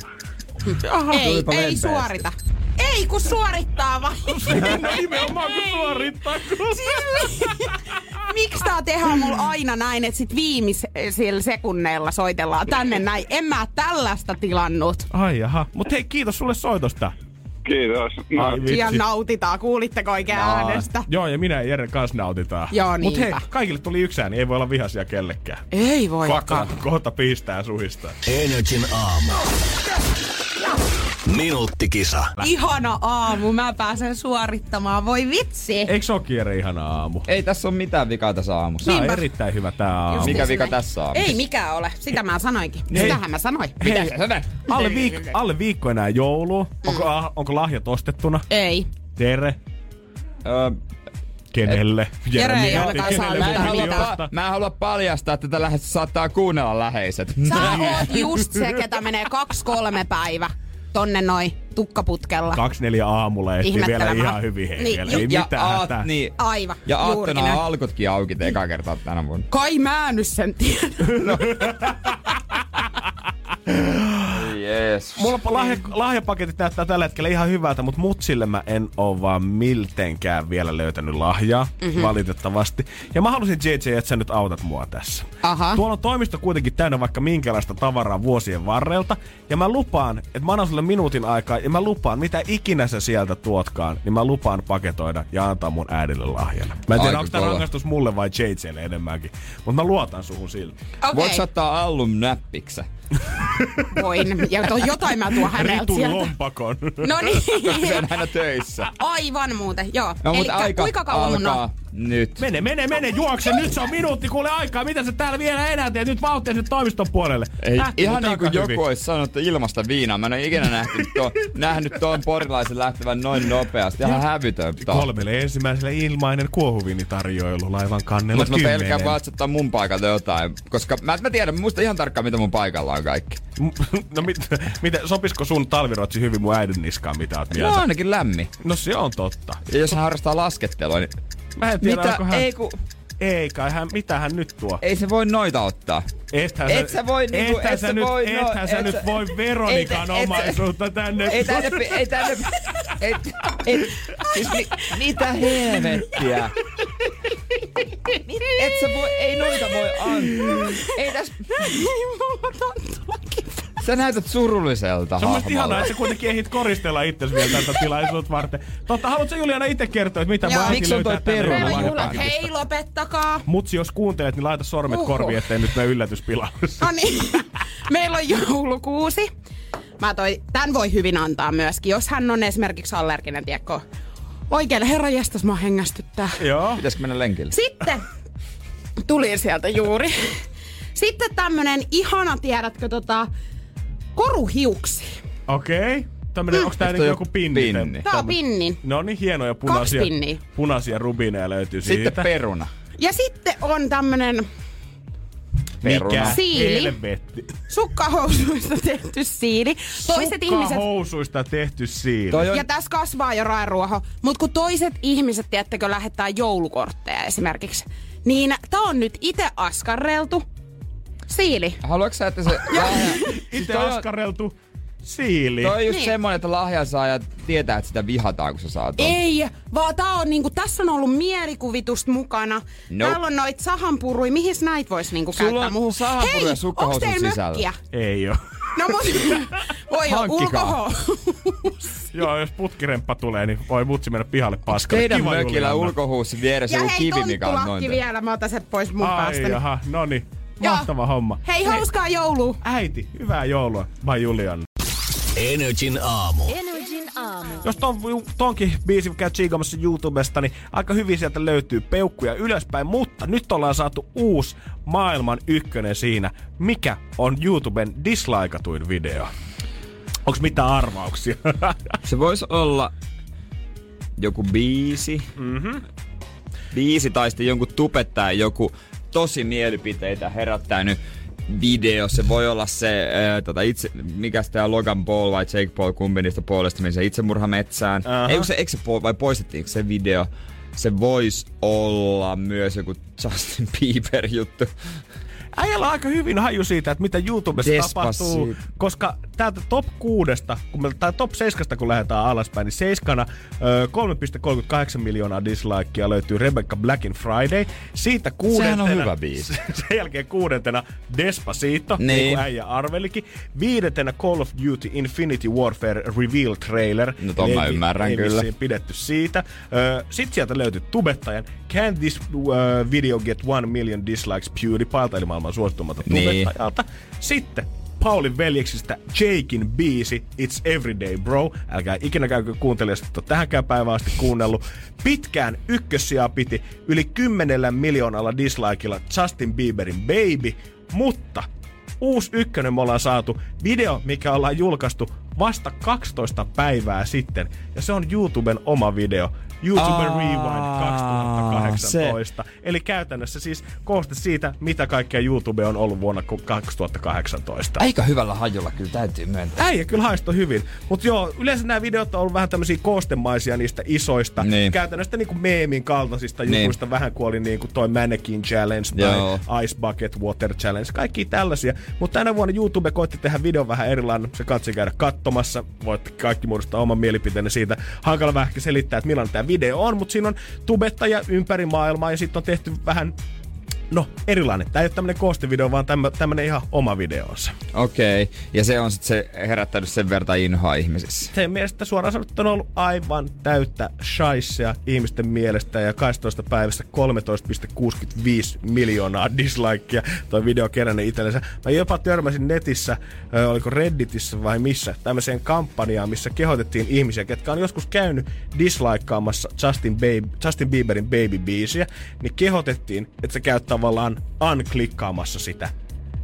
Ei, tulipa ei lempeästi. suorita. Ei, kun suorittaa vaan. no nimenomaan kun suorittaa. Miksi tää tehdään mulla aina näin, että sit viimeisillä sekunneilla soitellaan tänne näin? En mä tällaista tilannut. Ai jaha. Mut hei, kiitos sulle soitosta. Kiitos. No, Ai vitsi. Ja nautitaan, kuulitteko oikein No. äänestä? Joo, ja minä ja Jere kanssa nautitaan. Joo, Mut hei, niinpä. kaikille tuli yksi ääni, ei voi olla vihaisia kellekään. Ei voi. Kohta, kohta pistää ja suhistaa. Energin aamu. Minuuttikisa. Ihana aamu, mä pääsen suorittamaan. Voi vitsi. Eikö se ole ihana aamu? Ei tässä ole mitään vikaa tässä aamussa. Tää on Niinpä. erittäin hyvä tää aamu. Mikä vika näin. tässä aamussa? Ei mikään ole. Sitä mä sanoinkin. Hei. Sitähän mä sanoin. Hei, alle, viik- alle viikko enää joulua. Onko, ah, onko lahjat ostettuna? Ei. Tere. Öö, Kenelle? Jere ei Jere- ainakaan saa kenelle mä, en halua, mitään. miljoonasta? pa- mä en halua paljastaa, että tätä lähetystä saattaa kuunnella läheiset. Sä oot just se, ketä menee kaksi-kolme päivä tonne noin tukkaputkella. Kaksi neljä aamulla ehtii vielä ihan hyvin Niin, hengellä. ju- Ei ja, mitään aat, hätää. niin, Aivan. ja aattona alkutkin auki eka kertaa tänä vuonna. Kai mä nyt sen tiedän. Jeesus. Mulla lahja, lahjapaketit näyttää tällä hetkellä ihan hyvältä, mutta mutsille mä en oo vaan miltenkään vielä löytänyt lahjaa, mm-hmm. valitettavasti. Ja mä halusin JJ, että sä nyt autat mua tässä. Aha. Tuolla on toimisto kuitenkin täynnä vaikka minkälaista tavaraa vuosien varrelta. Ja mä lupaan, että mä annan sulle minuutin aikaa ja mä lupaan, mitä ikinä sä sieltä tuotkaan, niin mä lupaan paketoida ja antaa mun äidille lahjana. Mä en tiedä, onko tämä rangaistus mulle vai JJlle enemmänkin. Mutta mä luotan suhun silti. Okei, Voit sä ottaa allum näppiksä? voin. Ja to, jotain mä tuon häneltä Ritun sieltä. lompakon. No niin. Se on aina töissä. Aivan muuten, joo. No, Eli aika kuinka kauan mun alkaa on? Nyt. Mene, mene, mene, juokse, nyt se on minuutti, kuule aikaa, mitä sä täällä vielä enää teet, nyt vauhtia sinne toimiston puolelle. Ei, Lähti ihan niin kuin joku olisi sanonut, että ilmasta viinaa. Mä en ole ikinä nähnyt, to, nähnyt tuon porilaisen lähtevän noin nopeasti. Ihan hävytön. Kolmelle ensimmäiselle ilmainen kuohuvinitarjoilu laivan kannella Mutta mä pelkään vaan, että mun paikalta jotain. Koska mä, mä tiedän, mä muistan ihan tarkkaan, mitä mun paikalla on kaikki. no mit, miten, sopisiko sun talvirotsi hyvin mun äidin niskaan, mitä oot No mieltä? ainakin lämmin. No se on totta. Ja jos hän harrastaa laskettelua, niin Mä en tiedä, mitä, onko hän... ei, ku, ei kai hän, mitä hän nyt tuo? ei se voi noita ottaa. Ethän Et sä voi niinku- ethän et sä nyt, voi, no, ethän sä et nyt sä- voi Veronikan et- et omaisuutta tänne. Ei tänne, ei tänne, et, et, siis mi, mitä helvettiä? Et sä voi, ei noita voi antaa. Ei täs, sä näytät surulliselta Se on mielestäni ihanaa, että sä kuitenkin ehdit koristella itsesi vielä tätä tilaisuutta varten. Totta, haluatko Juliana itse kertoa, että mitä Joo. äiti Miksi on toi peruna? Hei, lopettakaa. Mutsi, jos kuuntelet, niin laita sormet Uhu. korviin, ettei nyt mene yllätyspilaus. No niin, meillä on joulukuusi. Mä toi, tän voi hyvin antaa myöskin, jos hän on esimerkiksi allerginen, tiedätkö? Oikein, herra jästäs, mä hengästyttää. Joo. Pitäisikö mennä lenkille? Sitten tuli sieltä juuri. Sitten tämmönen ihana, tiedätkö, tota, koruhiuksi. Okei. Tämmönen, onks tää Onks niinku joku pinni? pinni? Tää on pinnin. No niin, hienoja punaisia, punaisia rubineja löytyy Sitten siitä. peruna. Ja sitten on tämmönen Peruna. Mikä Siili. helvetti. Sukkahousuista tehty siili. Toiset ihmiset... housuista tehty siili. Toi on, Ja tässä kasvaa jo raeruoho. Mutta kun toiset ihmiset, tiedättekö, lähettää joulukortteja esimerkiksi, niin tää on nyt itse askarreltu. Siili. haluatko sä, että se lahja... Itse toi on- askareltu siili. Toi on just Niin. semmonen, että lahjansaaja tietää, että sitä vihataan, kun sä saat ton. Ei, vaan tää on niinku, tässä on ollut mielikuvitusta mukana. Nope. Täällä on noit sahanpurui, mihin näitä voisi niinku Sulla käyttää on muuhun. sahanpuruja Hei, sukkahousut onks teillä sisällä? mökkiä? Ei oo. No mut, voi jo Hankkikaa. ulkoho. Joo, jos putkiremppa tulee, niin voi mutsi mennä pihalle paskalle. Teidän Kiva, mökillä Juliana. ulkohuussin vieressä Ja joku hei, kivi, mikä on noin. tonttulakki vielä, mä otan sen pois mun Ai päästä. jaha, no niin. Joo. Mahtava homma. Hei, hauskaa joulua. Äiti, hyvää joulua. Vai Julian. Energin aamu. Energin aamu. Jos ton, tonkin biisin käy tsiikamassa YouTubesta, niin aika hyvin sieltä löytyy peukkuja ylöspäin, mutta nyt ollaan saatu uusi maailman ykkönen siinä, mikä on YouTuben dislaikatuin video. Onks mitään arvauksia? Se voisi olla joku biisi. Mm-hmm. Biisi tai sitten jonkun tubettaja joku tosi mielipiteitä herättänyt video. Se voi olla se, ää, tota, itse, mikä tämä Logan Paul vai Jake Paul, kumpi niistä puolesta, missä itsemurha metsään. Aha. Ei, se, eikö se, po- vai poistettiinko se video? Se voisi olla myös joku Justin Bieber juttu. Äijällä on aika hyvin haju siitä, että mitä YouTubessa Despacito. tapahtuu, koska täältä top 6, kun me, tai top 7, kun lähdetään alaspäin, niin seiskana ö, 3,38 miljoonaa dislikea löytyy Rebecca Blackin Friday. Siitä kuudentena, Sehän on hyvä biisi. sen jälkeen kuudentena Despacito, niin, Niin. kuin äijä arvelikin. Viidentenä Call of Duty Infinity Warfare Reveal Trailer. No ton mä ymmärrän ei kyllä. pidetty siitä. Sitten sieltä löytyi tubettajan Can this video get one million dislikes PewDiePielta, eli maailman suositumalta Niin. tubettajalta. Sitten Paulin veljeksistä Jakein biisi It's Everyday Bro. Älkää ikinä käykö kuuntelemaan, jos tähänkään päivään asti kuunnellut. Pitkään ykkössiä piti yli 10 miljoonalla dislikeilla Justin Bieberin Baby, mutta uusi ykkönen me ollaan saatu. Video, mikä ollaan julkaistu vasta 12 päivää sitten. Ja se on YouTuben oma video. YouTube Aa, Rewind 2018. Eli käytännössä siis kooste siitä, mitä kaikkea YouTube on ollut vuonna 2018. Aika hyvällä hajulla kyllä täytyy myöntää. Äijä kyllä haistoi hyvin. Mutta joo, yleensä nämä videot on ollut vähän tämmöisiä koostemaisia niistä isoista. Niin. Käytännössä niinku meemin kaltaisista Niin. jutuista, vähän kuin oli niinku toi Mannequin Challenge Joo. tai Ice Bucket Water Challenge. Kaikki tällaisia. Mutta tänä vuonna YouTube koitti tehdä videon vähän erilainen. Se katsi käydä katsomassa. Voitte kaikki muodostaa oman mielipiteenne siitä. Hankala vähän selittää, että millainen tämä video on, mutta siinä on tubettaja ympäri maailmaa ja sitten on tehty vähän No, erilainen. Tämä ei ole tämmönen koostevideo, vaan tämmönen ihan oma videonsa. Okei, okay. ja se on sitten se herättänyt sen verran inhoa ihmisissä. sen mielestä suoraan sanottuna on ollut aivan täyttä shaisea ihmisten mielestä ja 12 päivässä 13,65 miljoonaa dislikea toi video kerännyt itsellensä. Mä jopa törmäsin netissä, oliko Redditissä vai missä, tämmöiseen kampanjaan, missä kehotettiin ihmisiä, ketkä on joskus käynyt dislikeaamassa Justin, Baby, Justin Bieberin Baby-biisiä, niin kehotettiin, että se käy tavallaan unklikkaamassa sitä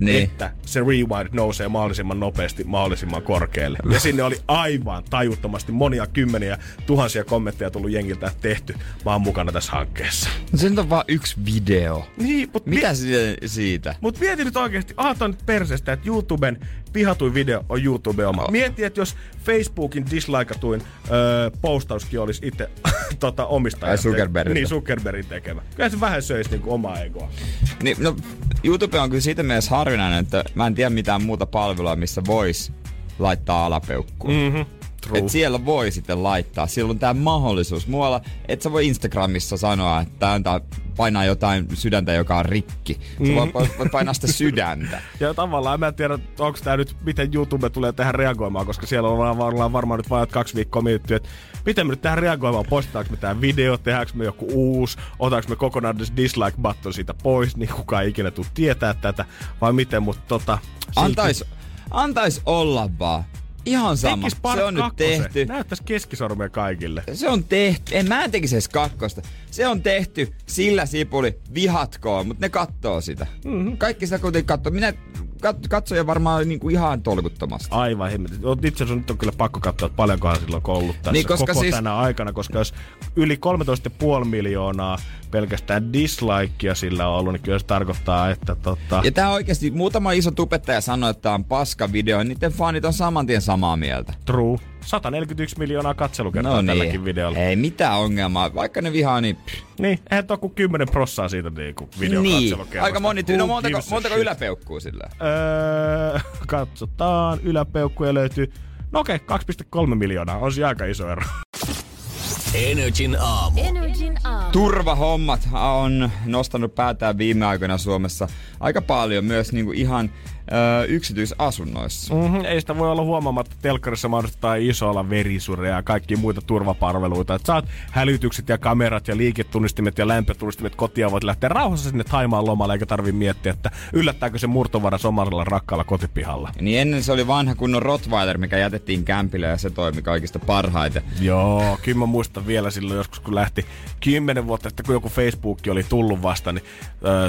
Niin. että se rewind nousee mahdollisimman nopeasti mahdollisimman korkealle. Ja sinne oli aivan tajuttomasti monia kymmeniä tuhansia kommentteja tullut jengiltä että tehty. Mä oon mukana tässä hankkeessa. No se nyt on vaan yksi video. Niin, mutta Mitä si- siitä? Mut mieti nyt oikeesti, aha toi on nyt perseestä, että YouTuben pihatuin video on YouTube oma. Mieti, että jos Facebookin dislikatuin öö, postauskin olisi itse tota, omistaja. Ai Zuckerbergilta. Niin, Zuckerbergin tekemä. Kyllä se vähän söisi niinku omaa egoa. Niin, no, YouTube on kyllä siitä mielessä harvinainen, että mä en tiedä mitään muuta palvelua, missä vois laittaa alapeukkuun. Mhm. True. Et siellä voi sitten laittaa. Siellä on tämä mahdollisuus. Muualla, et sä voi Instagramissa sanoa, että tää antaa painaa jotain sydäntä, joka on rikki. Sä Mm. voit, voit painaa sitä sydäntä. Ja tavallaan mä en tiedä, onko tämä nyt, miten YouTube tulee tähän reagoimaan, koska siellä ollaan varmaan, varmaan nyt vajat kaksi viikkoa mietitty, että miten me nyt tähän reagoimaan, postitaanko me tämä video, tehdäänkö me joku uusi, otaanko me kokonaan dislike button siitä pois, niin kukaan ei ikinä tuu tietää tätä, vai miten, mutta tota... silti Antais, antais olla vaan. Ihan sama. tekis Se on nyt kakkosen. tehty. Näyttäisi keskisormea kaikille. Se on tehty. En mä en tekisi edes kakkosta. Se on tehty. Sillä sipuli. Vihatkoon. Mutta ne kattoo sitä. Mm-hmm. Kaikki sitä kuitenkin kattoo. Minä kat- katsoja varmaan niinku ihan tolkuttomasti. Aivan hemmetin. Itse asiassa nyt on kyllä pakko katsoa, että paljonkohan sillä on ollut tässä Niin, koska koko siis- tänä aikana, koska jos yli 13,5 miljoonaa pelkästään dislikea sillä on ollut, niin kyllä se tarkoittaa, että tota... Ja tää oikeasti, muutama iso tubettaja sanoi, että tää on paska video, ja niiden fanit on saman tien samaa mieltä. True. 141 miljoonaa katselukertaa No tälläkin niin, videolla. ei mitään ongelmaa. Vaikka ne vihaa, niin... pff. Niin, eihän tuo kuin 10 prossaa siitä niinku videon Niin, aika moni. No Who montako, montako yläpeukkuu sillä? Öö, katsotaan, yläpeukkuja löytyy. No okei, 2,3 miljoonaa, on se aika iso ero. Energin aamu. Energin aamu. Turvahommat on nostanut päätään viime aikoina Suomessa aika paljon myös niinku ihan ö, yksityisasunnoissa. Mm-hmm, ei sitä voi olla huomaamatta, telkkarissa mahdollistaa isolla verisureja ja kaikki muita turvapalveluita. Että saat hälytykset ja kamerat ja liiketunnistimet ja lämpötunnistimet kotia voit lähteä rauhassa sinne Taimaan lomalle, eikä tarvi miettiä, että yllättääkö se murtovaras omalla rakkaalla kotipihalla. Niin ennen se oli vanha kunnon Rottweiler, mikä jätettiin kämpille ja se toimi kaikista parhaiten. Joo, kyllä mä muistan vielä silloin joskus, kun lähti kymmenen vuotta sitten, kun joku Facebook oli tullut vasta, niin,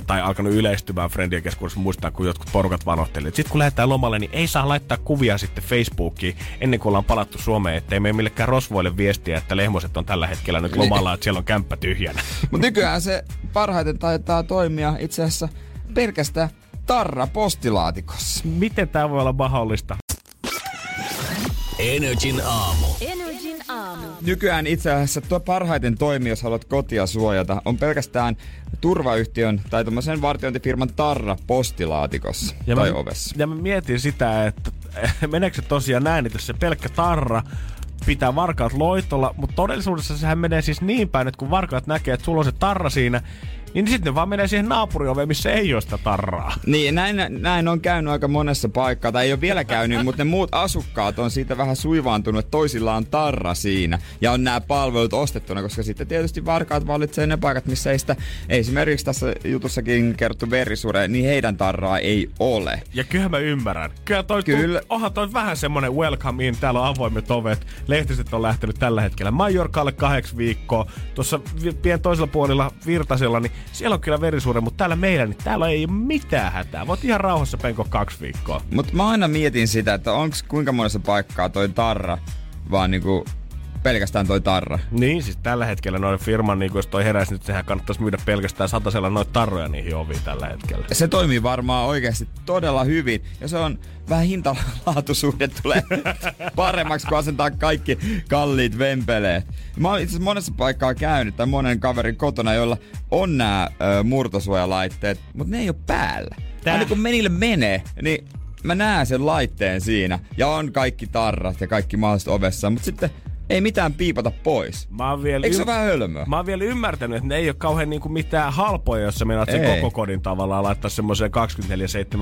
tai alkanut yleistymään friendien keskuudessa, muistaa, kun jotkut porukat vanohteli. Sitten kun lähdetään lomalle, niin ei saa laittaa kuvia sitten Facebookiin ennen kuin ollaan palattu Suomeen, ettei me millekään rosvoille viestiä, että lehmoset on tällä hetkellä nyt lomalla, että siellä on kämppä tyhjänä. Mutta nykyään se parhaiten taitaa toimia itse asiassa pelkästään tarra postilaatikossa. Miten tämä voi olla mahdollista? Energin aamu. Energin aamu. Nykyään itse asiassa tuo parhaiten toimii, jos haluat kotia suojata, on pelkästään turvayhtiön tai tuommoisen vartiointifirman tarra postilaatikossa ja tai mä, ovessa. Ja mä mietin sitä, että meneekö se tosiaan näin, että jos se pelkkä tarra pitää varkaat loitolla, mutta todellisuudessa sehän menee siis niin päin, että kun varkaat näkee, että sulla on se tarra siinä, niin sitten ne vaan menee siihen naapurioveen, missä ei ole sitä tarraa. Niin, näin, näin on käynyt aika monessa paikkaa, tai ei ole vielä käynyt, mutta ne muut asukkaat on siitä vähän suivaantunut, että toisilla on tarra siinä, ja on nämä palvelut ostettuna, koska sitten tietysti varkaat valitsee ne paikat, missä ei sitä, esimerkiksi tässä jutussakin kerrottu verisure, niin heidän tarraa ei ole. Ja kyllä mä ymmärrän. Kyllä toi, Kyllä. Tu, onhan toi vähän semmonen welcome in, täällä on avoimet ovet. Lehtiset on lähtenyt tällä hetkellä Majorkaalle kahdeksi viikkoa. Tuossa pien toisella puolella Virtasella, niin siellä on kyllä verisuure, mutta täällä meillä, niin täällä ei ole mitään hätää. Voit ihan rauhassa penko kaksi viikkoa. Mutta mä aina mietin sitä, että onko kuinka monessa paikkaa toi tarra, vaan niinku pelkästään toi tarra. Niin, siis tällä hetkellä noin firman, niin jos toi heräisi nyt, sehän kannattaisi myydä pelkästään satasella noita tarroja niihin oviin tällä hetkellä. Se toimii varmaan oikeasti todella hyvin. Ja se on vähän hintalaatusuhde tulee paremmaksi, kun asentaa kaikki kalliit vempeleet. Mä oon itse monessa paikkaa käynyt, tai monen kaverin kotona, jolla on nämä murtosuojalaitteet, mutta ne ei ole päällä. Tää- Aina kun menille menee, niin mä näen sen laitteen siinä, ja on kaikki tarrat ja kaikki mahdolliset ovessa, mutta sitten ei mitään piipata pois. Mä oon vielä, Eikö se ole vähän hölmöä? Mä oon vielä ymmärtänyt, että ne ei ole kauhean niinku mitään halpoja, jos sä meinaat sen Ei. koko kodin tavallaan laittaa semmoiseen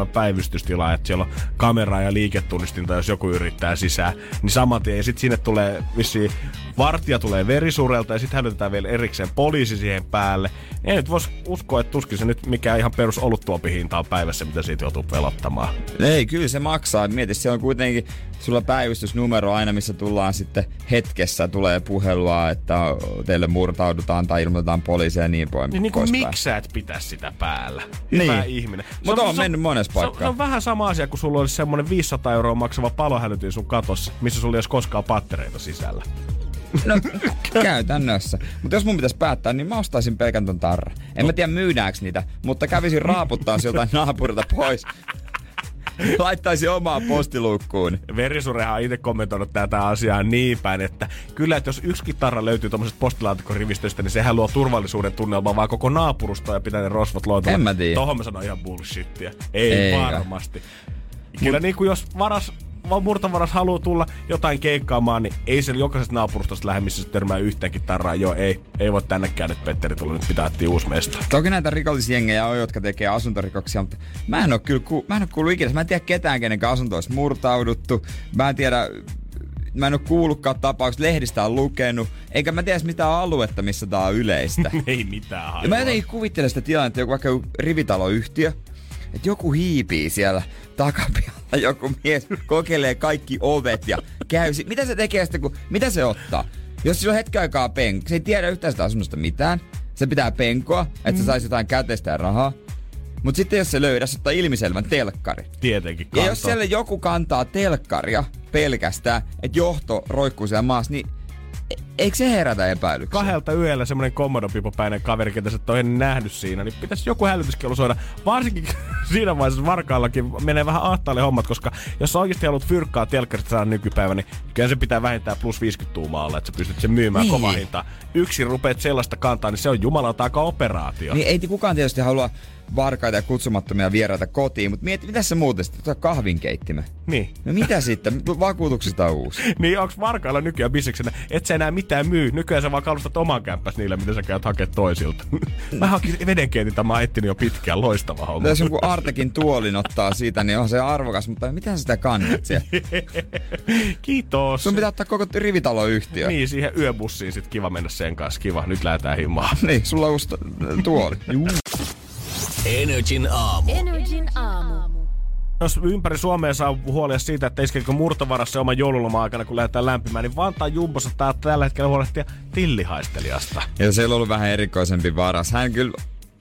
24-7 päivystystilaan, että siellä on kameraa ja liiketunnistinta, jos joku yrittää sisään. Niin saman tien, ja sit sinne tulee vissiin, vartija tulee verisurelta ja sitten hälytetään vielä erikseen poliisi siihen päälle. Ei nyt vois uskoa, että tuskin se nyt mikään ihan perus oluttuopihinta on päivässä, mitä siitä joutuu pelottamaan. Ei, kyllä se maksaa. Mieti, se on kuitenkin sulla päivystysnumero aina, missä tullaan sitten hetkessä, tulee puhelua, että teille murtaudutaan tai ilmoitetaan poliisia ja niin pois. Niin, niin kuin miksi sä et pitäisi sitä päällä? Hyvä Niin. ihminen. Mutta on se mennyt monessa se on- paikkaa. Se on vähän sama asia, kun sulla olisi semmoinen 500 euroa maksava palohälytin sun katossa, missä sulla ei olisi koskaan pattereita sisällä. No, käytännössä. Mutta jos mun pitäisi päättää, niin mä ostaisin pelkän ton tarra. En mä tiedä myydäänkö niitä, mutta kävisin raaputtaa jotain naapurilta pois. Laittaisin omaa postiluukkuun. Verisurehan on itse kommentoinut tätä asiaa niin päin, että kyllä, että jos yksi kitarra löytyy tuommoisesta postilaatikkorivistöstä, niin sehän luo turvallisuuden tunnelmaa vaan koko naapurustoa ja pitää ne rosvot loitolla. En mä tiedä. Tohon mä sanon ihan bullshittia. Ei Eikä. varmasti. Kyllä niin kuin jos varas vaan murtavaras haluaa tulla jotain keikkaamaan, niin ei se jokaisesta naapurustosta lähde, missä se törmää yhteenkin tarraa. Joo, ei, ei voi tännekään nyt Petteri tulla, nyt pitää etsiä uusi mesta. Toki näitä rikollisjengejä on, jotka tekee asuntorikoksia, mutta mä en oo kyllä ku, mä en oo kuullut ikinä. Mä en tiedä ketään, kenen asunto olisi murtauduttu. Mä en tiedä, mä en oo kuullutkaan tapauksista, lehdistä on lukenut. Eikä mä tiedä mitään aluetta, missä tää on yleistä. ei mitään Ja mä jotenkin kuvittelen sitä tilannetta, joku vaikka joku rivitaloyhtiö, että joku hiipii siellä takapialla, joku mies kokeilee kaikki ovet ja käy. si- Mitä se tekee sitten, kun, mitä se ottaa? Jos sillä on hetken aikaa penko, se ei tiedä yhtään sitä asunnosta mitään, se pitää penkoa, että Mm. se saisi jotain käteistä ja rahaa. Mutta sitten jos se löydä, se ottaa ilmiselvän telkkari. Tietenkin Ja jos siellä joku kantaa telkkaria pelkästään, että johto roikkuu siellä maassa, niin eikö se herätä epäilyksiä? kahdelta yöllä semmonen kommodopipopäinen kaveri, ketä sä et ole ennen nähnyt siinä, niin pitäisi joku hälytyskello soida. Varsinkin siinä vaiheessa varkaallakin menee vähän ahtaalle hommat, koska jos sä oikeasti haluat fyrkkaa telkkarista saada nykypäivänä, niin kyllä se pitää vähintään plus 50 tuumaa olla, että sä pystyt sen myymään Niin. kova hinta. Yksin rupeat sellaista kantaa, niin se on jumalauta aika operaatio. Niin ei kukaan tietysti halua varkaita ja kutsumattomia vieraita kotiin, mutta mieti, mitä sä muuten sitten tuota kahvinkeittimen? Niin. No mitä sitten? Vakuutuksista on uusi. Niin onks varkailla nykyään bisneksenä, et sä enää mitään myy. Nykyään sä vaan kalustat oman kämppäs niillä, mitä sä käyt hakea toisilta. Mä hankin vedenkeitintä, mä oon jo pitkään. Loistava homma. Jos joku Artekin tuolin ottaa siitä, niin on se arvokas, mutta miten sä sitä kannat siellä? Kiitos. Sun pitää ottaa koko rivitaloyhtiö. Niin, siihen yöbussiin sit kiva mennä sen kanssa. Kiva, nyt lähdetään himaan. Niin, sulla on uusi tuoli. Juu. Energin aamu. Energin aamu. Jos ympäri Suomea saa huolia siitä, että iskeekö murtovarassa oman joululoma aikana, kun lähdetään lämpimään, niin Vantaan Jumbossa tää tällä hetkellä huolehtia tillihaistelijasta. Ja se on ollut vähän erikoisempi varas. Hän kyllä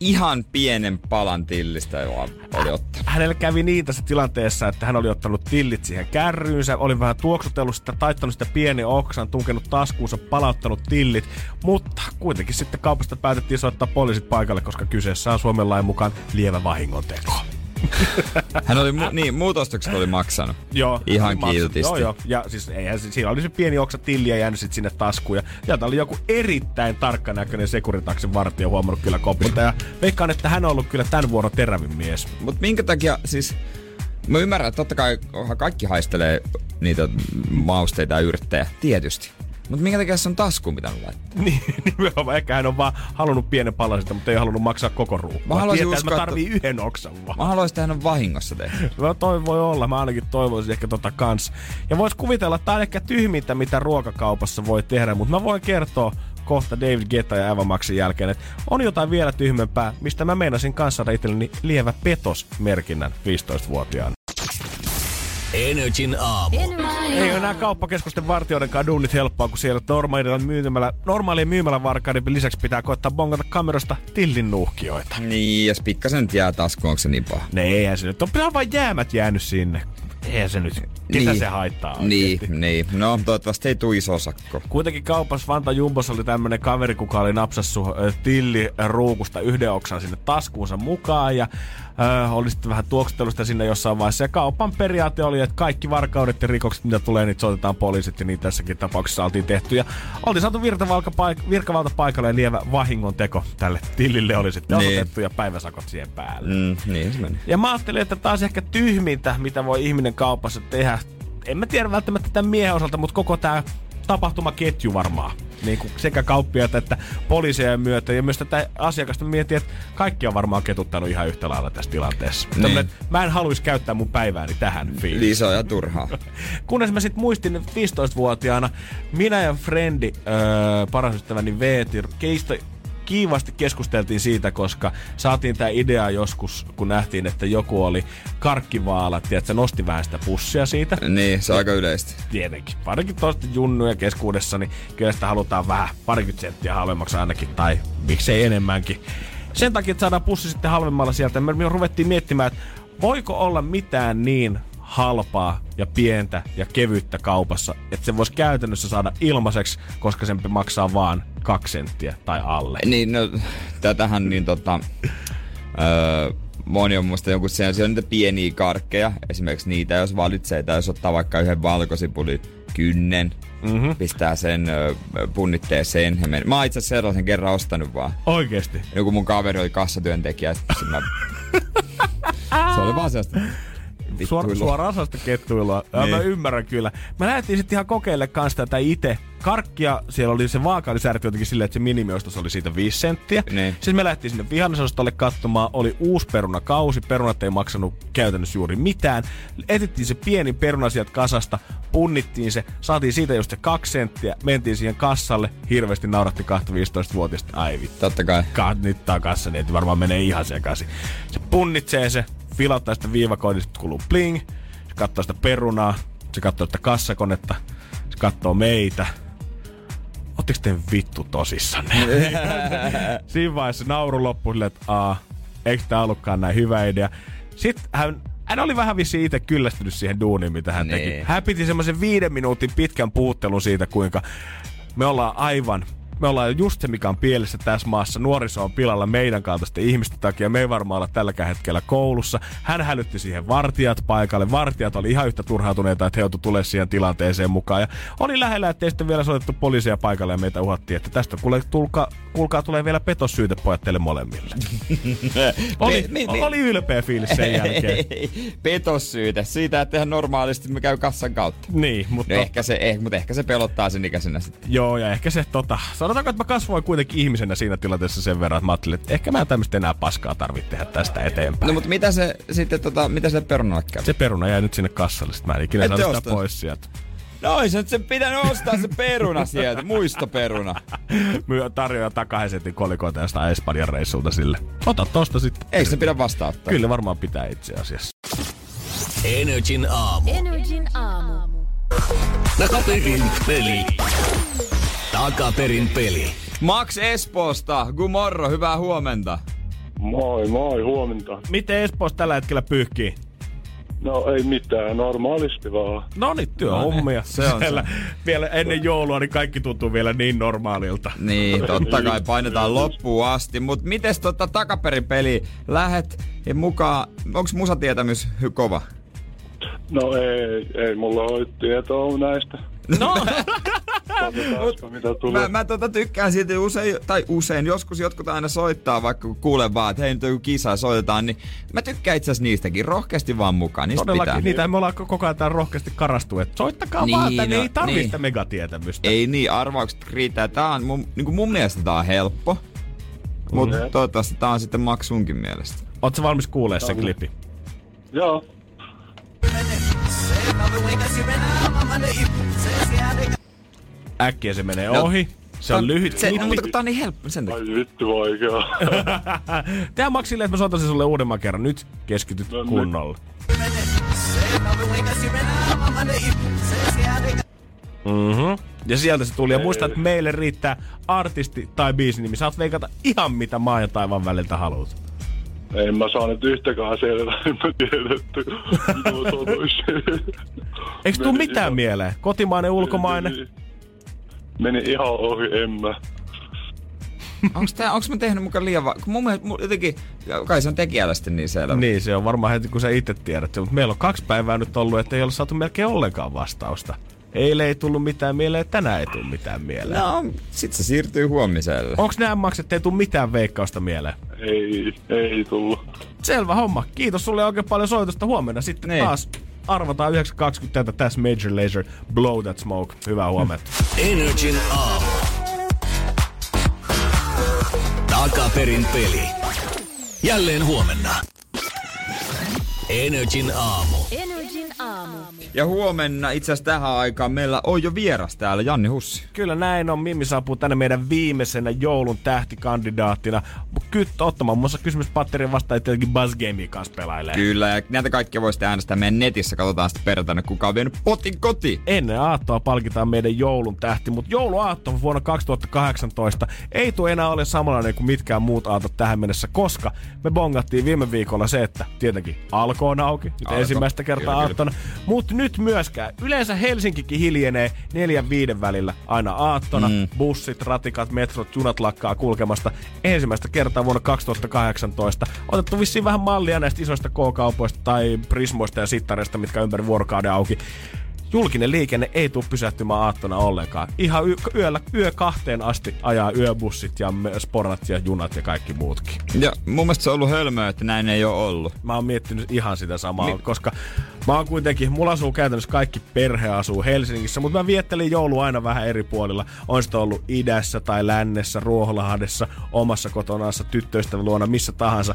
ihan pienen palan tillistä jo oli ottanut. Hänelle kävi niin tässä tilanteessa, että hän oli ottanut tillit siihen kärryynsä, oli vähän tuoksutellut sitä, taittanut sitä pieni oksan, tunkenut taskuunsa, palauttanut tillit, mutta kuitenkin sitten kaupasta päätettiin soittaa poliisit paikalle, koska kyseessä on Suomen lain mukaan lievä vahingonteko. Hän oli, mu- niin, muut ostokset oli maksanut. Joo. Ihan maksu- kiltisti. Joo, joo. Ja siis eihän, siinä oli se pieni oksa tilliä jäänyt sit sinne taskuun. Ja sieltä oli joku erittäin tarkkanäköinen Securitaksen vartija huomannut kyllä kopilta. Ja veikkaan, että hän on ollut kyllä tämän vuoron terävin mies. Mut minkä takia siis... Mä ymmärrän, että totta kai kaikki haistelee niitä mausteita ja yrttejä. Tietysti. Mutta minkä takia se on taskuun pitänyt laittaa? Niin, nimenomaan. Ehkä hän on vaan halunnut pienen palasen, mutta ei halunnut maksaa koko ruukua. Mä haluaisin Tietää, että uskoa, mä että- tarvii yhden oksan vaan. Mä haluaisin, että hän on vahingossa tehnyt. No toi voi olla, mä ainakin toivoisin ehkä tota kans. Ja vois kuvitella, että tää on ehkä tyhmintä, mitä ruokakaupassa voi tehdä, mutta mä voin kertoa kohta David Guetta ja Eva Maxin jälkeen, että on jotain vielä tyhmempää, mistä mä meinasin kanssa itselleni lievä petos-merkinnän 15-vuotiaana. Energin aamu. Ei ole enää kauppakeskusten vartijoidenkaan duunit helppoa, kun siellä normaalilla myymällä, normaalien myymälävarkaiden lisäksi pitää koittaa bongata kamerasta tillin nuuhkioita. Niin, jos pikkasen nyt jää taskuun, onko se niin paha? Ne eihän se nyt on pitää vain jäämät jäänyt sinne. Eihän se nyt, ketä niin. se haittaa Niin, oikeesti? niin. No, toivottavasti ei tule iso sakko. Kuitenkin kaupassa Vanta Jumbos oli tämmönen kaveri, kuka oli napsassu tilli ruukusta yhden oksan sinne taskuunsa mukaan ja ö, oli sitten vähän tuoksutelusta sinne jossain vaiheessa. Ja kaupan periaate oli, että kaikki varkaudet ja rikokset, mitä tulee, niin soitetaan poliisit ja niin tässäkin tapauksessa oltiin tehty. Ja oltiin saatu virkavalta, paik- virkavalta paikalle ja lievä vahingon teko tälle tillille oli sitten Niin. osoitettu ja päiväsakot siihen päälle. Mm, niin se meni. Ja mä ajattelin, että taas ehkä tyhmintä, mitä voi ihminen kaupassa tehdä. En mä tiedä välttämättä tämän miehen osalta, mutta koko tämä tapahtumaketju varmaan. Niin kuin sekä kauppiaita että poliiseja myötä. Ja myös tätä asiakasta mietin, että kaikki on varmaan ketuttanut ihan yhtä lailla tässä tilanteessa. Niin. Niin. Mä en haluaisi käyttää mun päivääni tähän. Niin se on ihan turhaa. Kunnes mä sit muistin, että 15-vuotiaana minä ja Frendi, öö, paras ystäväni Veeti, keistä kiivasti keskusteltiin siitä, koska saatiin tämä idea joskus, kun nähtiin, että joku oli karkkivaalat, ja että se nosti vähän sitä pussia siitä. niin, se on aika yleistä. Tietenkin. Parikin toista junnuja keskuudessa, niin kyllä sitä halutaan vähän parikymmentä senttiä halvemmaksi ainakin, tai miksei enemmänkin. Sen takia, että saadaan pussi sitten halvemmalla sieltä, me me ruvettiin miettimään, että voiko olla mitään niin halpaa ja pientä ja kevyttä kaupassa, että se voisi käytännössä saada ilmaiseksi, koska sen maksaa vaan kaksi senttiä tai alle. Niin, no, tätähän niin tota... Öö, moni on muista jonkun sen, siellä on niitä pieniä karkkeja, esimerkiksi niitä, jos valitsee, tai jos ottaa vaikka yhden valkosipulin kynnen, mm-hmm. pistää sen ö, punnitteeseen. ja menee. Mä oon itse asiassa sellaisen kerran ostanut vaan. Oikeesti. Joku mun kaveri oli kassatyöntekijä, ja sit mä... se oli vaan sellaista Suor, suoraan sellaista kettuilua. Niin. Mä ymmärrän kyllä. Mä lähdettiin sitten ihan kokeille kanssa tätä itse. Karkkia, siellä oli se vaaka oli säädetty jotenkin silleen, että se minimiostos oli siitä 5 senttiä. Niin. Sitten me lähdettiin sinne vihannesostolle katsomaan. Oli uusi perunakausi. Perunat ei maksanut käytännössä juuri mitään. Etittiin se pieni peruna sieltä kasasta. Punnittiin se. Saatiin siitä just se kaksi senttiä. Mentiin siihen kassalle. Hirveästi nauratti kahta 15-vuotiaista. Ai vittu. Totta kai. Ka- nyt tää on kassa, niin varmaan menee ihan sekaisin. Se punnitsee se, filattaa sitä viivakoodista, kuuluu bling. Se katsoo sitä perunaa, se katsoo sitä kassakonetta, se katsoo meitä. Ootteko te vittu tosissanne? Siinä vaiheessa nauru loppui silleen, että aa, eikö tää ollutkaan näin hyvä idea. Sitten hän, hän oli vähän vissi itse kyllästynyt siihen duuniin, mitä hän teki. Niin. Hän piti semmoisen viiden minuutin pitkän puhuttelun siitä, kuinka me ollaan aivan me ollaan just se, mikä on pielessä tässä maassa. Nuoriso on pilalla meidän kaltaisten ihmisten takia. Me ei varmaan olla tälläkään hetkellä koulussa. Hän hälytti siihen vartijat paikalle. Vartijat oli ihan yhtä turhautuneita, että he joutu tulemaan siihen tilanteeseen mukaan. Ja oli lähellä, että sitten vielä soitettu poliisia paikalle ja meitä uhattiin, että tästä kuule, tulka, kuulkaa tulee vielä petossyyte pojat teille molemmille. oli, Mi- mi- oli ylpeä fiilis sen jälkeen. Petossyyte siitä, että ihan normaalisti me käy kassan kautta. Niin, mutta No ehkä se, eh, mutta ehkä se pelottaa sen ikäisenä sitten. Joo, ja ehkä se tota, sanotaanko, että mä kasvoin kuitenkin ihmisenä siinä tilanteessa sen verran, että mä ajattelin, että ehkä mä en tämmöistä enää paskaa tarvitse tehdä tästä eteenpäin. No mutta mitä se sitten, tota, mitä se perunalle käy? Se peruna jäi nyt sinne kassalle, sit mä en ikinä saanut sitä pois sieltä. No ois nyt sen pitänyt ostaa se peruna sieltä, muistoperuna. Myö tarjoaa sentin kolikoita jostain Espanjan reissulta sille. Ota tosta sitten. Eikö se pidä vastaanottaa? Kyllä varmaan pitää itse asiassa. Energin aamu. Energin aamu. Takaperin peli. Takaperin peli. Max Espoosta, gumorro, hyvää huomenta. Moi, moi, huomenta. Miten Espoossa tällä hetkellä pyyhkii? No ei mitään, normaalisti vaan. No niin, työhommia. se on se. Siellä Vielä ennen joulua, niin kaikki tuntuu vielä niin normaalilta. Niin, totta kai painetaan loppuun asti. Mut mites tota takaperin peli? Lähet mukaan, onks musatietämys kova? No ei, ei mulla ole tietoa näistä. No, Mitä tulee. Mä, mä tota tykkään siitä usein, tai usein, joskus jotkut aina soittaa, vaikka kun kuulen vaan, että hei nyt on joku kisa soitetaan, niin mä tykkään itse asiassa niistäkin, rohkeasti vaan mukaan, niistä todellakin, pitää. niitä me ollaan koko ajan täällä rohkeasti karastu, että soittakaa Niin, vaan tänne, no, ei tarvitse niin. sitä megatietämystä. Ei niin, arvaukset riittää. Tää on mun, niin kuin mun mielestä tää on helppo. Mutta Mm. toivottavasti tää on sitten Maksunkin mielestä. Ootko valmis kuulee sen klipi? Joo. Äkkiä se menee No, ohi. Se on lyhyt Se, no, klippi. mutta kun tää on niin helppo sen takia. Ai vittu vaikea. Tehdä Maxille, että mä soitan sen sulle uudemman kerran. Nyt keskityt No kunnolla. Mhm. Ja sieltä se tuli. Ja muista, että meille riittää artisti tai biisinimi. Saat veikata ihan mitä maa ja taivaan väliltä haluat. En mä saa nyt yhtäkään selvää, en mä mä sanoisin. Eikö tuu mitään ihan- mieleen? Kotimainen, ulkomainen? Meni, meni ihan ohi, en mä. Onks, tää, onks mä tehnyt mukaan liian va- kun mun mielestä mun jotenkin, kai se on tekijällä sitten niin selvä. Niin, se on varmaan heti kun sä itse tiedät. Mutta meillä on kaksi päivää nyt ollut, että ei ole saatu melkein ollenkaan vastausta. Eilen ei tullut mitään mieleen, tänään ei tullut mitään mieleen. No, sit se siirtyy huomiselle. Onks nämä makset, ei tule mitään veikkausta mieleen? Ei, ei tullut. Selvä homma. Kiitos sulle oikein paljon soitosta. Huomenna sitten Niin. taas arvataan 9.20 tätä tässä Major Laser Blow That Smoke. Hyvää huomenta. Energin aamu. Takaperin peli. Jälleen huomenna. Energin aamu. Aamu. Ja huomenna itse asiassa tähän aikaan meillä on jo vieras täällä, Janni Hussi. Kyllä näin on. Mimmi saapuu tänne meidän viimeisenä joulun tähtikandidaattina. Kyttä ottamaan muun muassa kysymyspatterin vastaan, että tietenkin Buzz Gaming kanssa pelailee. Kyllä, ja näitä kaikkia voisitte äänestää meidän netissä. Katsotaan sitten perjantaina, kuka on vienyt potin kotiin. Ennen aattoa palkitaan meidän joulun tähti, mutta jouluaatto vuonna 2018 ei tule enää ole samanlainen kuin mitkään muut aatot tähän mennessä, koska me bongattiin viime viikolla se, että tietenkin alko on auki, nyt Alko, ensimmäistä kertaa kyllä, kyllä. Mutta nyt myöskään. Yleensä Helsinkikin hiljenee neljän viiden välillä aina aattona. Mm. Bussit, ratikat, metrot, junat lakkaa kulkemasta ensimmäistä kertaa vuonna 2018. Otettu vissiin vähän mallia näistä isoista K-kaupoista tai Prismoista ja Sittareista, mitkä ympäri vuorokauden auki julkinen liikenne ei tule pysähtymään aattona ollenkaan. Ihan y- yöllä, yö kahteen asti ajaa yöbussit ja sporat ja junat ja kaikki muutkin. Ja mun mielestä se on ollut hölmöä, että näin ei ole ollut. Mä oon miettinyt ihan sitä samaa, niin. koska mä oon kuitenkin, mulla asuu käytännössä kaikki perhe asuu Helsingissä, mutta mä viettelin joulu aina vähän eri puolilla. On sitä ollut idässä tai lännessä, Ruoholahdessa, omassa kotonaassa, tyttöystävän luona, missä tahansa.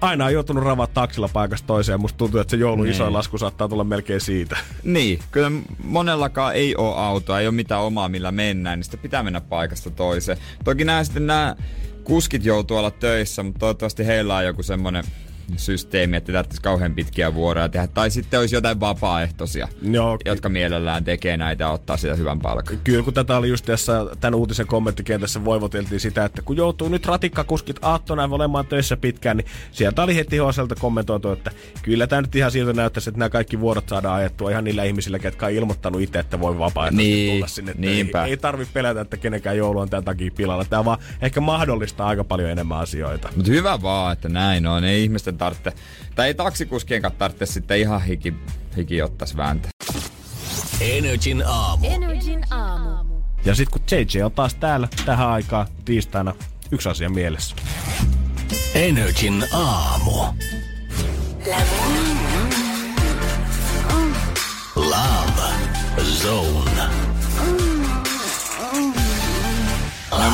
Aina on joutunut ravaa taksilla paikasta toiseen. Musta tuntuu, että se joulun Niin. isoin lasku saattaa tulla melkein siitä. Niin, kyllä monellakaan ei ole autoa, ei ole mitään omaa millä mennään, niin sitä pitää mennä paikasta toiseen. Toki nämä sitten nämä kuskit joutuu olla töissä, mutta toivottavasti heillä on joku semmonen systeemi, että tarvitsisi kauhean pitkiä vuoroja tehdä. Tai sitten olisi jotain vapaaehtoisia, Joo, jotka mielellään tekee näitä ja ottaa sitä hyvän palkan. Kyllä, kun tätä oli just tässä tämän uutisen kommenttikentässä voivoteltiin sitä, että kun joutuu nyt ratikkakuskit aattona olemaan töissä pitkään, niin sieltä oli heti Hoselta kommentoitu, että kyllä tämä nyt ihan siltä näyttäisi, että nämä kaikki vuorot saadaan ajettua ihan niillä ihmisillä, ketkä on ilmoittanut itse, että voi vapaaehtoisesti Niin, tulla sinne. niinpä. Ei, ei tarvi pelätä, että kenenkään joulu on tämän takia pilalla. Tämä vaan ehkä mahdollistaa aika paljon enemmän asioita. Mutta hyvä vaan, että näin on. Ei ihmisten tarvitse, tai ei taksikuskien kanssa tarvitse sitten ihan hiki, hiki ottais vääntää. Energin aamu. Energin aamu. Ja sitten kun JJ on taas täällä tähän aikaan tiistaina, yksi asia mielessä. Energin aamu. Love Zone.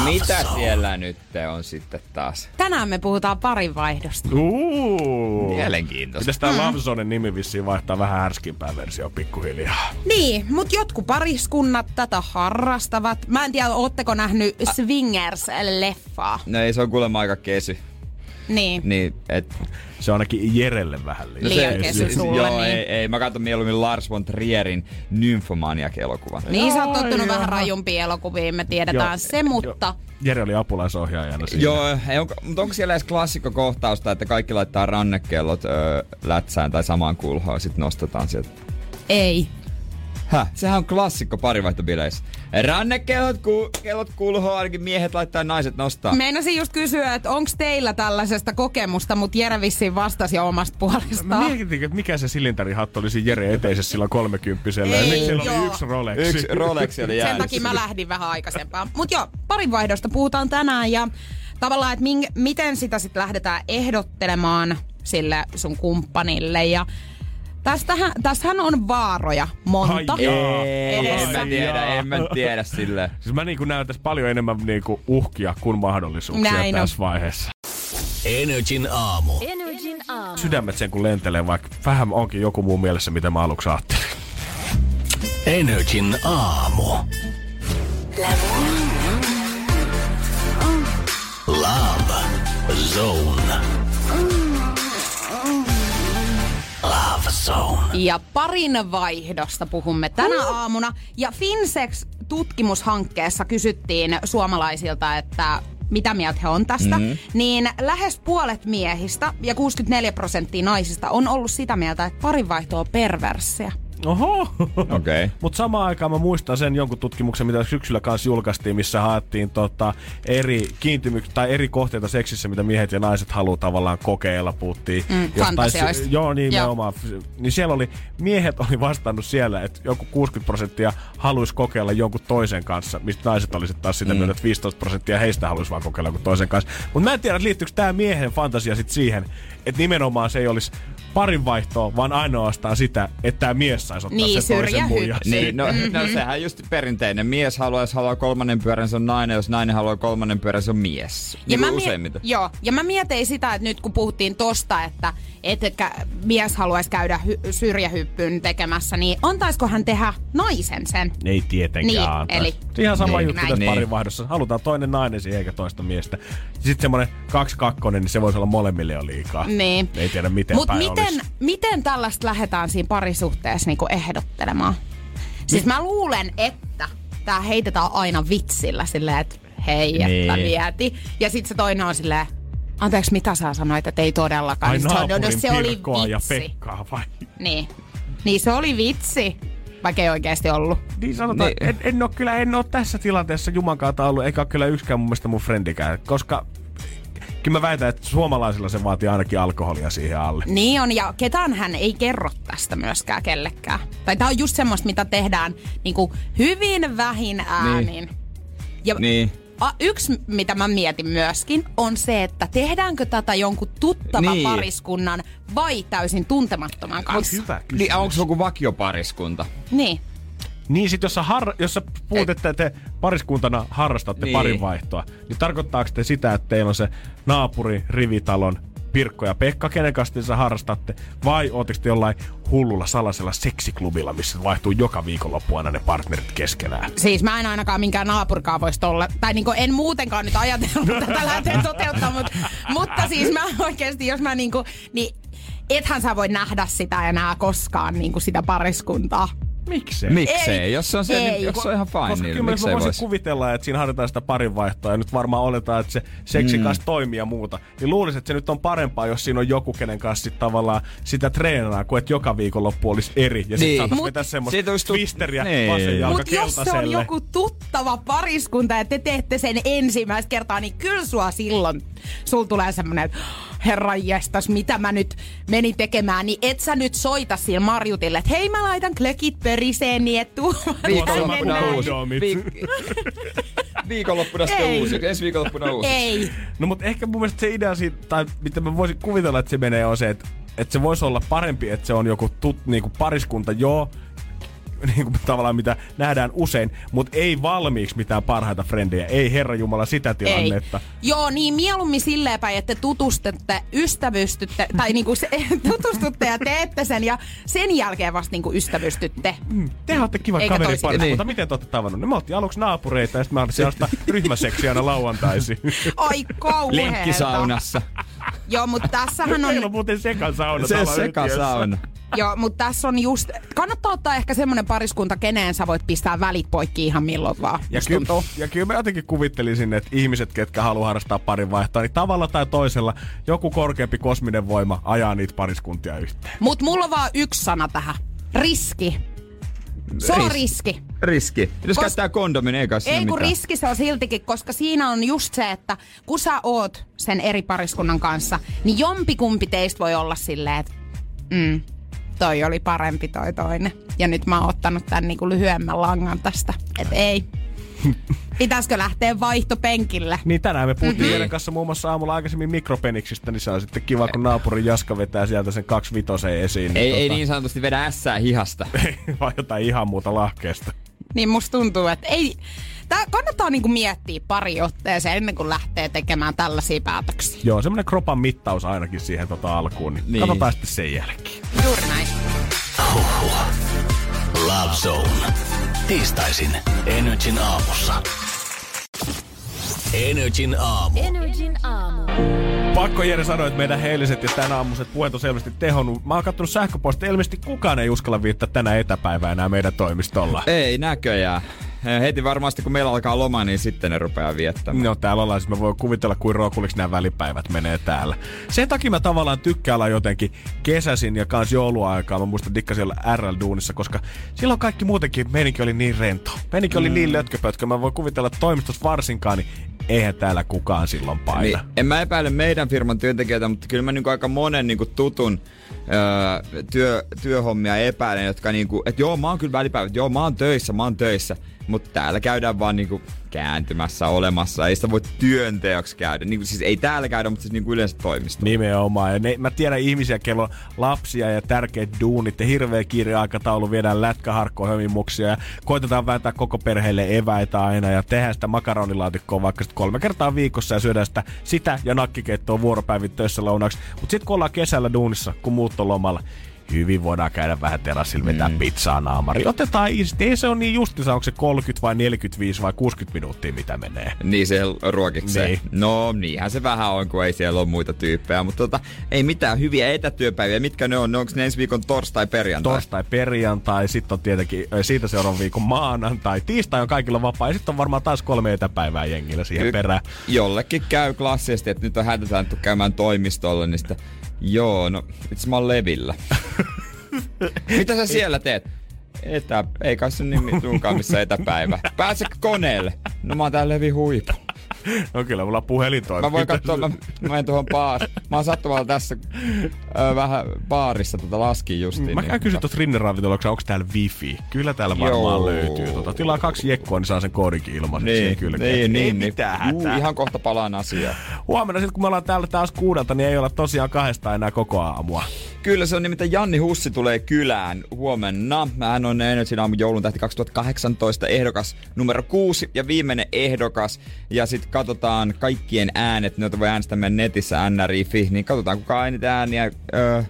Mitä siellä nyt on sitten taas? Tänään me puhutaan parinvaihdosta. Uuu. Mielenkiintoista. Pitäis tää Love Zonen nimi vissiin vaihtaa vähän härskimpää versio pikkuhiljaa. Niin, mutta jotkut pariskunnat tätä harrastavat. Mä en tiedä, ootteko nähnyt Swingers-leffaa? No ei, se on kuulemma aika kesy. Niin. Niin, et, Se on ainakin Jerelle vähän liian. Liian sulle, Joo, niin. ei, ei, mä katson mieluummin Lars von Trierin Nymphomaniac-elokuvan. Niin, sä oot tottunut vähän rajumpiin elokuviin, me tiedetään Joo, se, mutta... Joo. Jere oli apulaisohjaajana siinä. Joo, ei, onko, mutta onko siellä edes klassikkokohtausta, että kaikki laittaa rannekellot öö, lätsään tai samaan kulhoon ja sitten nostetaan sieltä? Ei. Häh? Sehän on klassikko parivaihtobileissä. Rannekellot ku, kellot kulhoon, ainakin miehet laittaa ja naiset nostaa. Meinasin just kysyä, että onko teillä tällaisesta kokemusta, mutta Jere vissiin vastasi jo omasta Mä puolestaan. mietin, että mikä se silintarihattu oli siinä Jere eteisessä silloin kolmekymppisellä. Ja Ei, miksi siellä joo. oli yksi Rolex? Yksi Rolex oli Sen jäänyt. takia mä lähdin vähän aikaisempaan. Mutta joo, parinvaihdosta puhutaan tänään ja tavallaan, että miten sitä sitten lähdetään ehdottelemaan sille sun kumppanille. Ja tästähän, tässähän on vaaroja monta. Ai jaa. Ei, en mä tiedä, en mä tiedä silleen. Siis mä niin näytäis paljon enemmän niin kuin uhkia kuin mahdollisuuksia Näin on. tässä vaiheessa. Energin aamu. Energin aamu. Sydämet sen kun lentelee, vaikka vähän onkin joku muu mielessä, mitä mä aluksi ajattelin. Energin aamu. Love Zone. Love Zone. Ja parin vaihdosta puhumme tänä aamuna. Ja Finsex tutkimushankkeessa kysyttiin suomalaisilta, että mitä mieltä he on tästä, mm. niin lähes puolet miehistä ja 64 prosenttia naisista on ollut sitä mieltä, että parinvaihto on perverssiä. Oho! Okei. Okay. Mutta samaan aikaan mä muistan sen jonkun tutkimuksen, mitä syksyllä kanssa julkaistiin, missä haettiin tota, eri kiintymyksiä tai eri kohteita seksissä, mitä miehet ja naiset haluaa tavallaan kokeilla. Puhuttiin Mm, jostain-. Joo, niin Joo. nimenomaan. Niin siellä oli, miehet oli vastannut siellä, että joku 60 prosenttia haluaisi kokeilla jonkun toisen kanssa, mistä naiset olisivat taas sitä mieltä, että 15 prosenttia heistä haluaisi vaan kokeilla jonkun toisen kanssa. Mutta mä en tiedä, että liittyykö tämä miehen fantasia sitten siihen, että nimenomaan se ei olisi parinvaihtoa, vaan ainoastaan sitä, että tämä mies saisi ottaa Niin, sen toisen muijan. Niin, no, no sehän just perinteinen. Mies haluaa, jos haluaa kolmannen pyörän, se on nainen. Jos nainen haluaa kolmannen pyörän, se on mies. Niin mä kuin mie- useimmiten. Joo, ja mä mietin sitä, että nyt kun puhuttiin tosta, että, että mies haluaisi käydä hy- syrjähyppyn tekemässä, niin antaisiko hän tehdä naisen sen? Ei tietenkään Niin, antaisi. eli- Ihan sama Niin, juttu näin. tässä Niin. parinvaihdossa. Halutaan toinen nainen siihen eikä toista miestä. Sitten semmoinen kaksi kakkonen, niin se voisi olla molemmille jo liikaa. Niin. Ei tiedä miten Mutta päin miten, olisi. miten tällaista lähdetään siinä parisuhteessa niinku ehdottelemaan? Siis mä luulen, että tää heitetään aina vitsillä silleen, että hei, että Niin. mieti. Ja sit se toinen on silleen, anteeksi mitä sä sanoit, että ei todellakaan. Ai Sit se on, no, naapurin se oli Pirkkoa ja vitsi. Pekkaa vai? Niin. Niin se oli vitsi, vaikka ei oikeasti ollut. Niin sanotaan, Niin. en, en ole kyllä, en ole tässä tilanteessa Juman kautta ollut, eikä ole kyllä yksikään mun mielestä mun frendikään, koska kyllä mä väitän, että suomalaisilla se vaatii ainakin alkoholia siihen alle. Niin on, ja ketään hän ei kerro tästä myöskään kellekään. Tai tää on just semmoista, mitä tehdään niinku hyvin vähin äänin. Niin. Ja Niin. A, yksi, mitä mä mietin myöskin, on se, että tehdäänkö tätä jonkun tuttava Niin. niin. pariskunnan vai täysin tuntemattoman kanssa. Hyvä kysymys. Niin, onko se joku vakiopariskunta? Niin. Niin sit jos sä, har- jos sä puhut, että te pariskuntana harrastatte Niin. parinvaihtoa, niin tarkoittaako te sitä, että teillä on se naapuri rivitalon Pirkko ja Pekka, kenen kanssa sitä harrastatte, vai ootteko te jollain hullulla salaisella seksiklubilla, missä vaihtuu joka viikonloppu aina ne partnerit keskenään? Siis mä en ainakaan minkään naapurikaan voisi olla, tai niinku en muutenkaan nyt ajatellut tätä lähteä toteuttaa, mutta, mutta siis mä oikeasti, jos mä niinku, niin ethän sä voi nähdä sitä enää koskaan niinku sitä pariskuntaa. Miksei? Miksei? Ei. Jos se on, se, Ei. niin, jos se on ihan fine, Koska niin kyllä mä miksei voisin vois? kuvitella, että siinä harjoitetaan sitä parinvaihtoa ja nyt varmaan oletaan, että se seksi kanssa toimii ja muuta. Niin luulisin, että se nyt on parempaa, jos siinä on joku, kenen kanssa sit tavallaan sitä treenaa, kuin että joka viikonloppu olisi eri. Ja sitten Niin. saataisiin Mut- vetää semmoista Siitä olisi tu- twisteriä Niin. vasen jalka Mutta jos se on joku tuttava pariskunta ja te teette sen ensimmäistä kertaa, niin kyllä sua silloin, sul tulee semmonen, että herran jestas, mitä mä nyt menin tekemään, niin et sä nyt soita siellä Marjutille, että hei mä laitan klökit periseen, niin et tuu Viikonloppuna uusi. Viik- viikonloppuna sitten Ei. uusi. Ensi viikonloppuna uusi. Ei. No mutta ehkä mun mielestä se idea siitä, tai mitä mä voisin kuvitella, että se menee on se, että, että se voisi olla parempi, että se on joku tut, niinku pariskunta, joo, niin kuin tavallaan mitä nähdään usein, mutta ei valmiiksi mitään parhaita frendejä. Ei herra Jumala sitä Ei. tilannetta. Joo, niin mieluummin silleen päin, että te tutustutte, ystävystytte, tai niinku se, tutustutte ja teette sen, ja sen jälkeen vasta niinku ystävystytte. Te olette kiva Eikä kaveri pari, Niin. mutta miten te olette tavannut? Me oltiin aluksi naapureita ja sitten me ostaa ryhmäseksiä aina lauantaisin. Ai kauheeta. Lenkkisaunassa. Joo, mutta tässähän Meillä on on, muuten sekasauna Se sekasauna. Joo, mutta tässä on just, kannattaa ottaa ehkä semmonen pariskunta, keneen sä voit pistää välit poikki ihan milloin vaan. Ja tuntuu. ja kyllä mä jotenkin kuvittelisin, että ihmiset, ketkä haluaa harrastaa parin vaihtoa, niin tavalla tai toisella joku korkeampi kosminen voima ajaa niitä pariskuntia yhteen. Mut mulla on vaan yksi sana tähän. Riski. Se on Ris- riski. Riski. Jos Kos- käyttää kondomin, ei kai siinä Ei kun mitään. riski se on siltikin, koska siinä on just se, että kun sä oot sen eri pariskunnan kanssa, niin jompikumpi teistä voi olla silleen, että mm, toi oli parempi toi toinen. Ja nyt mä oon ottanut tän niinku lyhyemmän langan tästä. Et ei. Pitäisikö lähteä vaihtopenkille? Niin tänään me puhuttiin Mhm. mm-hmm. kanssa muun muassa aamulla aikaisemmin mikropeniksistä, niin se on sitten kiva, kun naapurin Jaska vetää sieltä sen kaksi vitoseen esiin. Ei, ei tota, niin sanotusti vedä ässää hihasta. vaan jotain ihan muuta lahkeesta. Niin musta tuntuu, että ei... Tää kannattaa niinku miettiä pari otteeseen ennen kuin lähtee tekemään tällaisia päätöksiä. Joo, semmonen kropan mittaus ainakin siihen tota alkuun, niin, Niin. katsotaan sitten sen jälkeen. Juuri näin. Love Zone. Tiistaisin Energin aamussa. Energin aamu. Energin aamu. Pakko Jere sanoa, että meidän heiliset ja tänä aamuiset puheet on selvästi tehonnut. Mä oon kattonut sähköpostia, ilmeisesti kukaan ei uskalla viittää tänä etäpäivää enää meidän toimistolla. Ei näköjään. Heti varmasti kun meillä alkaa loma, niin sitten ne rupeaa viettämään. No täällä ollaan, siis mä voin kuvitella, kuin rokuliksi nämä välipäivät menee täällä. Sen takia mä tavallaan tykkään olla jotenkin kesäsin ja kans jouluaikaa. Mä muistan dikkasin olla RL-duunissa, koska silloin kaikki muutenkin, meininki oli niin rento. Meininki oli niin lötköpötkö. Mä voin kuvitella, että toimistossa varsinkaan, niin eihän täällä kukaan silloin paina. Niin, en mä epäile meidän firman työntekijöitä, mutta kyllä mä niinku aika monen niinku tutun öö, työ, työhommia epäilen, jotka niinku, että joo mä oon kyllä välipäivät, joo mä oon töissä, mä oon töissä, mutta täällä käydään vaan niinku kääntymässä olemassa, ei sitä voi työnteoksi käydä. Niinku, siis ei täällä käydä, mutta siis niinku yleensä toimisto. Nimenomaan. Ja ne, mä tiedän ihmisiä, kello on lapsia ja tärkeät duunit ja hirveä kiire aikataulu, viedään lätkäharkkoa hömimuksia ja koitetaan vääntää koko perheelle eväitä aina ja tehdään sitä makaronilaatikkoa vaikka sit kolme kertaa viikossa ja syödään sitä, sitä ja nakkikeittoa vuoropäivin töissä lounaksi. Mutta sitten kun ollaan kesällä duunissa, kun muut on lomalla, hyvin voidaan käydä vähän terassilla vetää mm. pizzaa naamari. Otetaan isti. Ei se on niin justissa, onko se 30 vai 45 vai 60 minuuttia, mitä menee. Niin se ruokikseen. Niin. No niinhän se vähän on, kun ei siellä ole muita tyyppejä. Mutta tota, ei mitään hyviä etätyöpäiviä. Mitkä ne on? Ne onko ne ensi viikon torstai perjantai? torstai, perjantai, sitten on tietenkin siitä seuraavan viikon maanantai. Tiistai on kaikilla vapaa ja sitten on varmaan taas kolme etäpäivää jengillä siihen Ky- perään. Jollekin käy klassisesti, että nyt on hätetään käymään toimistolle, niin sitä, joo, no itse mä oon levillä. Mitä sä siellä teet? Etä, ei kai se nimi sunkaan missä etäpäivä. Pääsekö koneelle? No mä oon täällä Levi Huipu. No kyllä, mulla on puhelin toimii. Mä voin katsoa, mä, mä menen tuohon baar. Mä oon sattumalla tässä ö, vähän baarissa tota laskin justiin. Mä käyn niin, kysyä tuosta rinneravintolassa, onko täällä wifi? Kyllä täällä varmaan Joo. löytyy. Tota, tilaa kaksi jekkoa, niin saa sen koodikin ilmaiseksi Niin, kylkeen. niin, Ei niin, mitään niin. Juu, hätää. ihan kohta palaan asiaan. Huomenna sitten, kun me ollaan täällä taas kuudelta, niin ei olla tosiaan kahdesta enää koko aamua. Kyllä, se on nimittäin Janni Hussi tulee kylään huomenna. Hän on Energy aamun joulun tähti 2018 ehdokas numero kuusi ja viimeinen ehdokas. Ja sitten katsotaan kaikkien äänet, joita voi äänestää meidän netissä nri.fi, niin katsotaan kuka on eniten ääniä öö,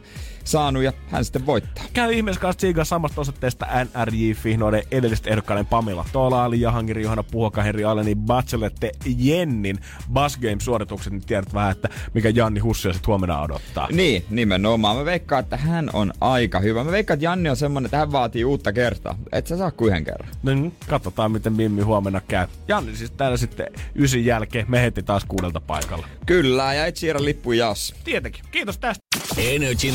saanut ja hän sitten voittaa. Käy ihmeessä kanssa tsiigaa samasta osoitteesta NRJ.fi noiden edellisten ehdokkaiden Pamela Tolaali, Jahangiri, Johanna Puhoka, Henri Aleni, Bachelette, Jennin Buzz Game-suoritukset, niin tiedät vähän, että mikä Janni Hussi sitten huomenna odottaa. Niin, nimenomaan. Mä veikkaan, että hän on aika hyvä. Mä veikkaan, että Janni on semmonen, että hän vaatii uutta kertaa. Et sä saa kuin yhden kerran. No niin, katsotaan miten Mimmi huomenna käy. Janni siis täällä sitten ysin jälkeen. Me heti taas kuudelta paikalla. Kyllä, ja et siirrä lippu jas. Tietenkin. Kiitos tästä. Energin